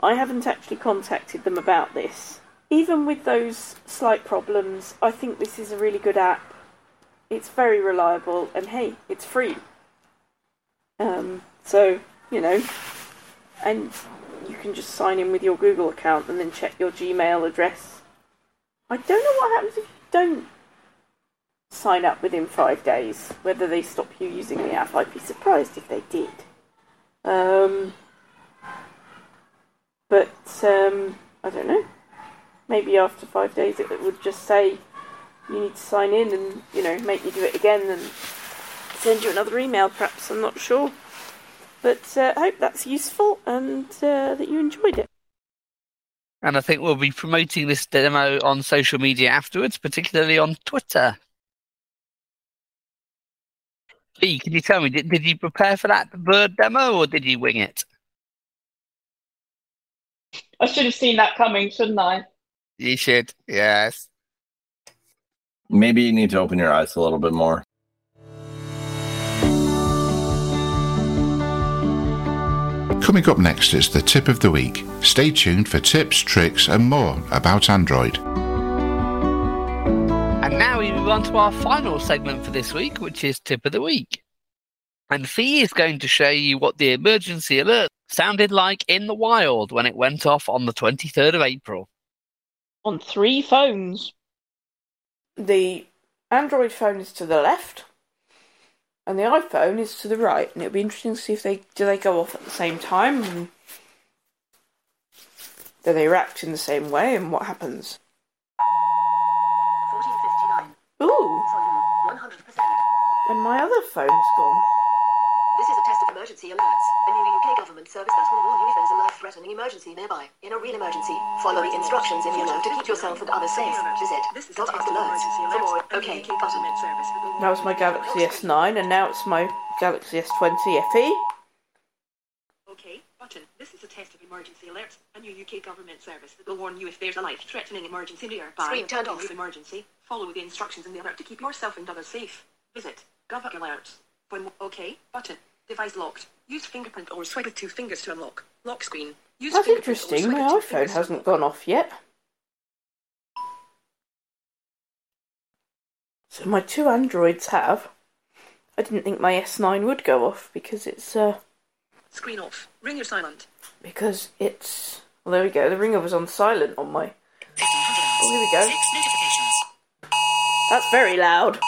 I haven't actually contacted them about this. Even with those slight problems, I think this is a really good app. It's very reliable, and hey, it's free. Um, so, you know, and you can just sign in with your Google account and then check your Gmail address. I don't know what happens if you don't sign up within five days, whether they stop you using the app. I'd be surprised if they did. Um, but um, I don't know. Maybe after five days it would just say you need to sign in and, you know, make you do it again and send you another email, perhaps. I'm not sure. But uh, I hope that's useful and uh, that you enjoyed it. And I think we'll be promoting this demo on social media afterwards, particularly on Twitter. Lee, can you tell me, did, did you prepare for that bird demo or did you wing it? I should have seen that coming, shouldn't I? You should, yes. Maybe you need to open your eyes a little bit more. Coming up next is the tip of the week. Stay tuned for tips, tricks, and more about Android. And now we move on to our final segment for this week, which is Tip of the Week. And Fi is going to show you what the emergency alert sounded like in the wild when it went off on the 23rd of April. On three phones. The Android phone is to the left, and the iPhone is to the right. And it'll be interesting to see if they do they go off at the same time, and do they react in the same way, and what happens. 1459. Ooh, 100%. and my other phone's gone. This is a test of emergency alerts, a new UK government service that will warn you if there's a life-threatening emergency nearby. In a real emergency, follow the instructions in the alert to keep yourself and others safe. Visit dot alerts for more. OK button. That was my Galaxy S9, and now it's my Galaxy S20 FE. OK button. This is a test of emergency alerts, a new UK government service that will warn you if there's a life-threatening emergency nearby. Screen turned In off. an Emergency. Follow the instructions in the alert to keep yourself and others safe. Visit Gov Alerts. For OK button. Device locked. Use fingerprint or swipe with two fingers to unlock. Lock screen. Use That's fingerprint or interesting. swipe My with two iPhone hasn't gone off yet. So my two Androids have. I didn't think my S9 would go off because it's uh Screen off. Ring your silent. because it's well there we go. The ringer was on silent on my Oh here we go. That's very loud.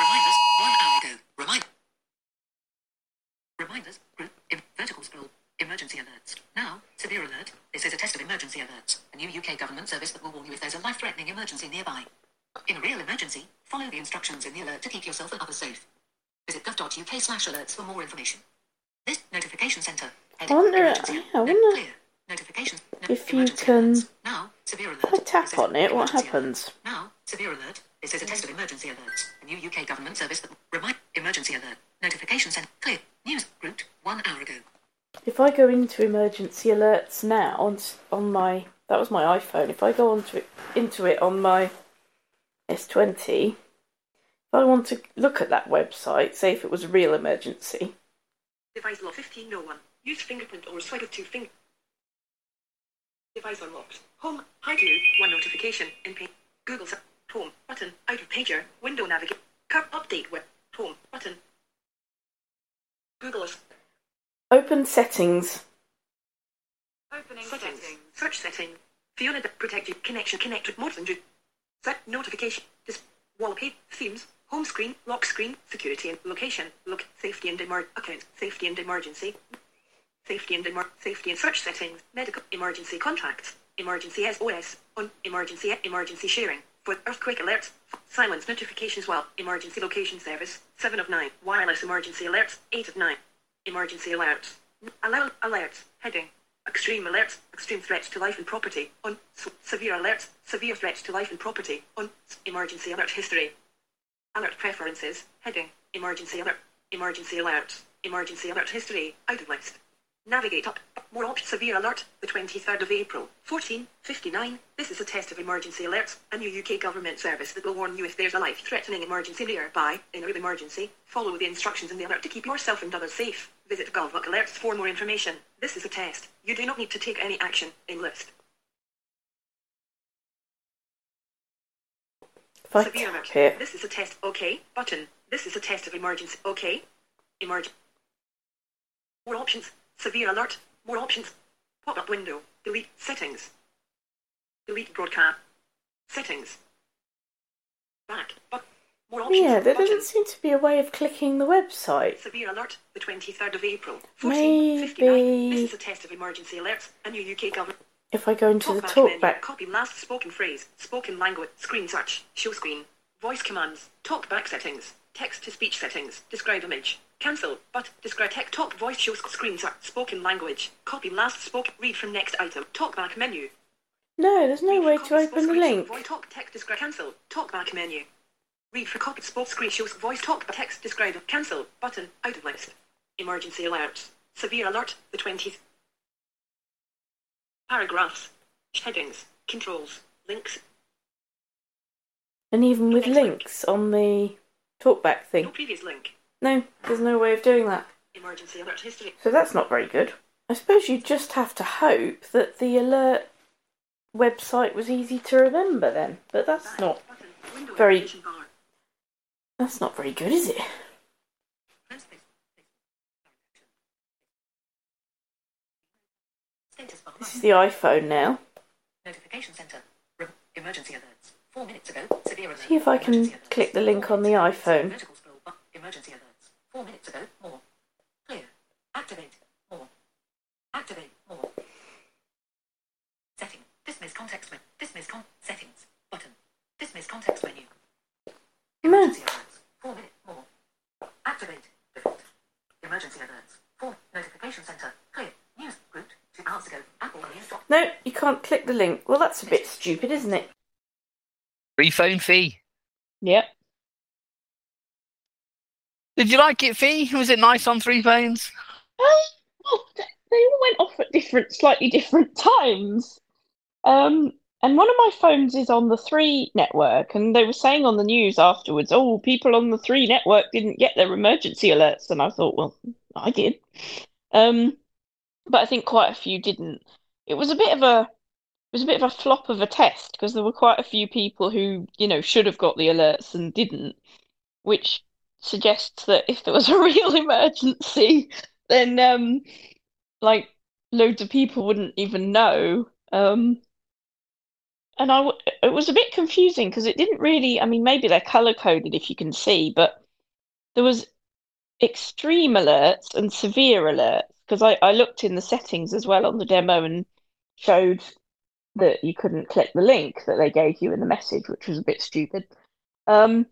Reminders, one hour ago. Remind. Reminders, group, im- vertical scroll, emergency alerts. Now, severe alert. This is a test of emergency alerts, a new UK government service that will warn you if there's a life-threatening emergency nearby. In a real emergency, follow the instructions in the alert to keep yourself and others safe. Visit gov.uk slash alerts for more information. This notification centre. I wonder yeah, I wonder clear. Notifications. No, if you can. Now, severe alert. if I tap on it, what emergency alert. happens? Now, severe alert. This is a test of emergency alerts. A new UK government service that remind emergency alert. notification and clear. News route one hour ago. If I go into emergency alerts now on on my that was my iPhone. If I go onto it into it on my S20, if I want to look at that website, say if it was a real emergency, Device lock 15 no one. Use fingerprint or swipe with two fingers. Device unlocked. Home. Hi to you. One notification. In page. Google. Home. Button. Out of pager. Window navigate. Curve update web. Home. Button. Google. open settings. Opening settings. Search setting. Fiona to protect you. Connection. Connect with more than you. Set notification. This wallpaper. Themes. Home screen. Lock screen. Security and location. Look. Safety and emer- account. Safety and emergency. Safety and emer- safety and search settings. Medical emergency contracts. Emergency SOS. On emergency emergency sharing. For earthquake alerts. Silence notifications while emergency location service. Seven of nine. Wireless emergency alerts. Eight of nine. Emergency alerts. Allow alerts. Heading. Extreme alerts. Extreme threats to life and property. On severe alerts. Severe threats to life and property. On emergency alert history. Alert preferences. Heading. Emergency alert. Emergency alerts. Emergency alert history. Out of list. Navigate up. More options. Severe alert. The 23rd of April. 1459. This is a test of emergency alerts. A new UK government service that will warn you if there's a life-threatening emergency nearby. In a real emergency, follow the instructions in the alert to keep yourself and others safe. Visit GovBook Alerts for more information. This is a test. You do not need to take any action. In list. Severe tap alert. it, This is a test. Okay. Button. This is a test of emergency. Okay. Emerg. More options. Severe alert. More options. Pop-up window. Delete settings. Delete broadcast. Settings. Back. But. Yeah, there Button. doesn't seem to be a way of clicking the website. Severe alert. The 23rd of April. Maybe- 1459. This is a test of emergency alerts. A new UK government. If I go into the Talkback Copy last spoken phrase. Spoken language. Screen search. Show screen. Voice commands. Talkback settings. Text to speech settings. Describe image. Cancel. But describe text. Talk voice show screen search. Spoken language. Copy last spoken. Read from next item. Talkback menu. no, there's no Read way to open the link. Voice talk text describe cancel. Talkback menu. Read for copy spoke screen shows voice talk text describe cancel button out of list. Emergency alert. Severe alert. The 20th. Paragraphs. Headings. Controls. Links. And even with Next link. links on the talkback thing. No previous link. No, there's no way of doing that. Emergency alert history. So that's not very good. I suppose you just have to hope that the alert website was easy to remember then. But that's not very-. That's not very good, is it? Press space. Status bar. This is the iPhone now. Notification center. Emergency alerts. Four minutes ago. Severe alert. See if I can click the link on the iPhone. Vertical scroll bar. Emergency alerts. Four minutes ago. More. Clear. Activate. More. Activate. More. Setting. Dismiss context menu. Dismiss con settings. Button. Dismiss context menu. No. Emergency alerts. Four minutes. More. Activate. Default. Emergency alerts. Four. Notification center. Clear. News. Route. Two hours ago. Apple News. dot- No, you can't click the link. Well, that's a bit stupid, isn't it? Free phone Fi. Yep. Did you like it, Fi? Was it nice on three phones? Um, well, they all went off at different, slightly different times. Um, and one of my phones is on the three network, and they were saying on the news afterwards, "Oh, people on the three network didn't get their emergency alerts." And I thought, well, I did. Um, but I think quite a few didn't. It was a bit of a it was a bit of a flop of a test because there were quite a few people who, you know, should have got the alerts and didn't, which suggests that if there was a real emergency, then um, like loads of people wouldn't even know. Um, and I w- it was a bit confusing because it didn't really. I mean, maybe they're color coded if you can see, but there was extreme alerts and severe alerts because I, I looked in the settings as well on the demo and showed that you couldn't click the link that they gave you in the message, which was a bit stupid. Um,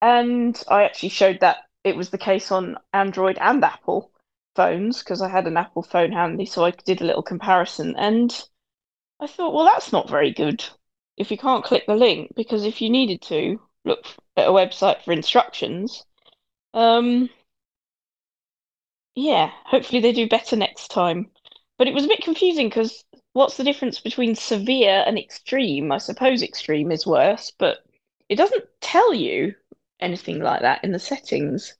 and I actually showed that it was the case on Android and Apple phones because I had an Apple phone handy, so I did a little comparison. And I thought, well, that's not very good if you can't click the link because if you needed to look at a website for instructions, um, yeah, hopefully they do better next time. But it was a bit confusing because what's the difference between severe and extreme? I suppose extreme is worse, but it doesn't tell you anything like that in the settings.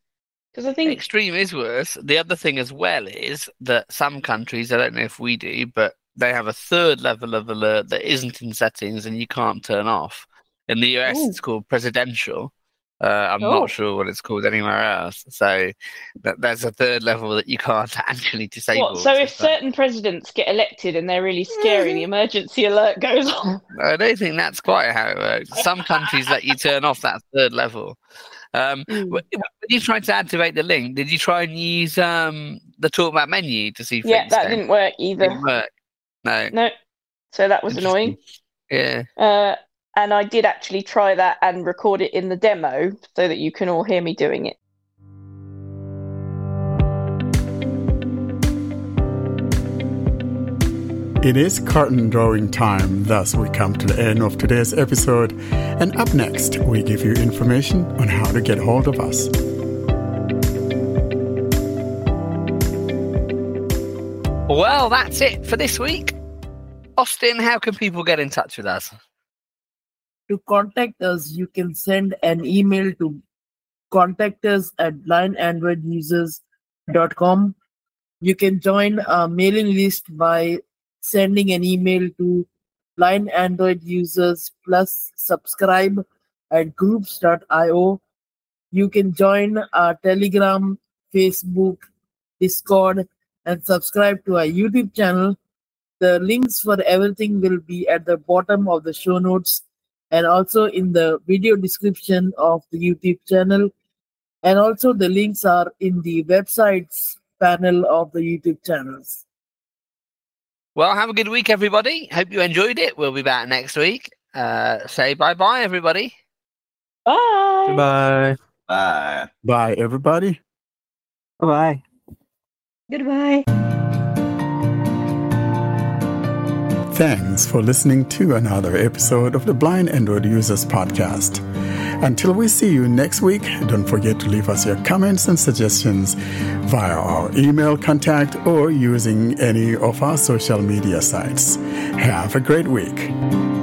Because I think Extreme is worse. The other thing as well is that some countries, I don't know if we do, but they have a third level of alert that isn't in settings and you can't turn off. In the US, Ooh. it's called presidential. Uh, I'm Oh. not sure what it's called anywhere else. So th- there's a third level that you can't actually disable. what? So if certain presidents get elected and they're really scary, the emergency alert goes on. I don't think that's quite how it works. Some countries let you turn off that third level. Um, Mm. When you tried to activate the link, did you try and use um, the talkback menu to see? Yeah, that didn't work either. Didn't work. No. No, so that was annoying. Yeah. Uh, and I did actually try that and record it in the demo so that you can all hear me doing it. It is curtain drawing time, thus, we come to the end of today's episode. And up next, we give you information on how to get hold of us. Well, that's it for this week. Austin, how can people get in touch with us? To contact us, you can send an email to contact us at blindandroidusers.com. You can join our mailing list by sending an email to blind android users plus subscribe at groups.io. You can join our Telegram, Facebook, Discord, and subscribe to our YouTube channel. The links for everything will be at the bottom of the show notes and also in the video description of the YouTube channel. And also, the links are in the websites panel of the YouTube channels. Well, have a good week, everybody. Hope you enjoyed it. We'll be back next week. Uh, say bye bye, everybody. Bye. Goodbye. Bye. Bye, everybody. Bye. Goodbye. Thanks for listening to another episode of the Blind Android Users Podcast. Until we see you next week, don't forget to leave us your comments and suggestions via our email contact or using any of our social media sites. Have a great week.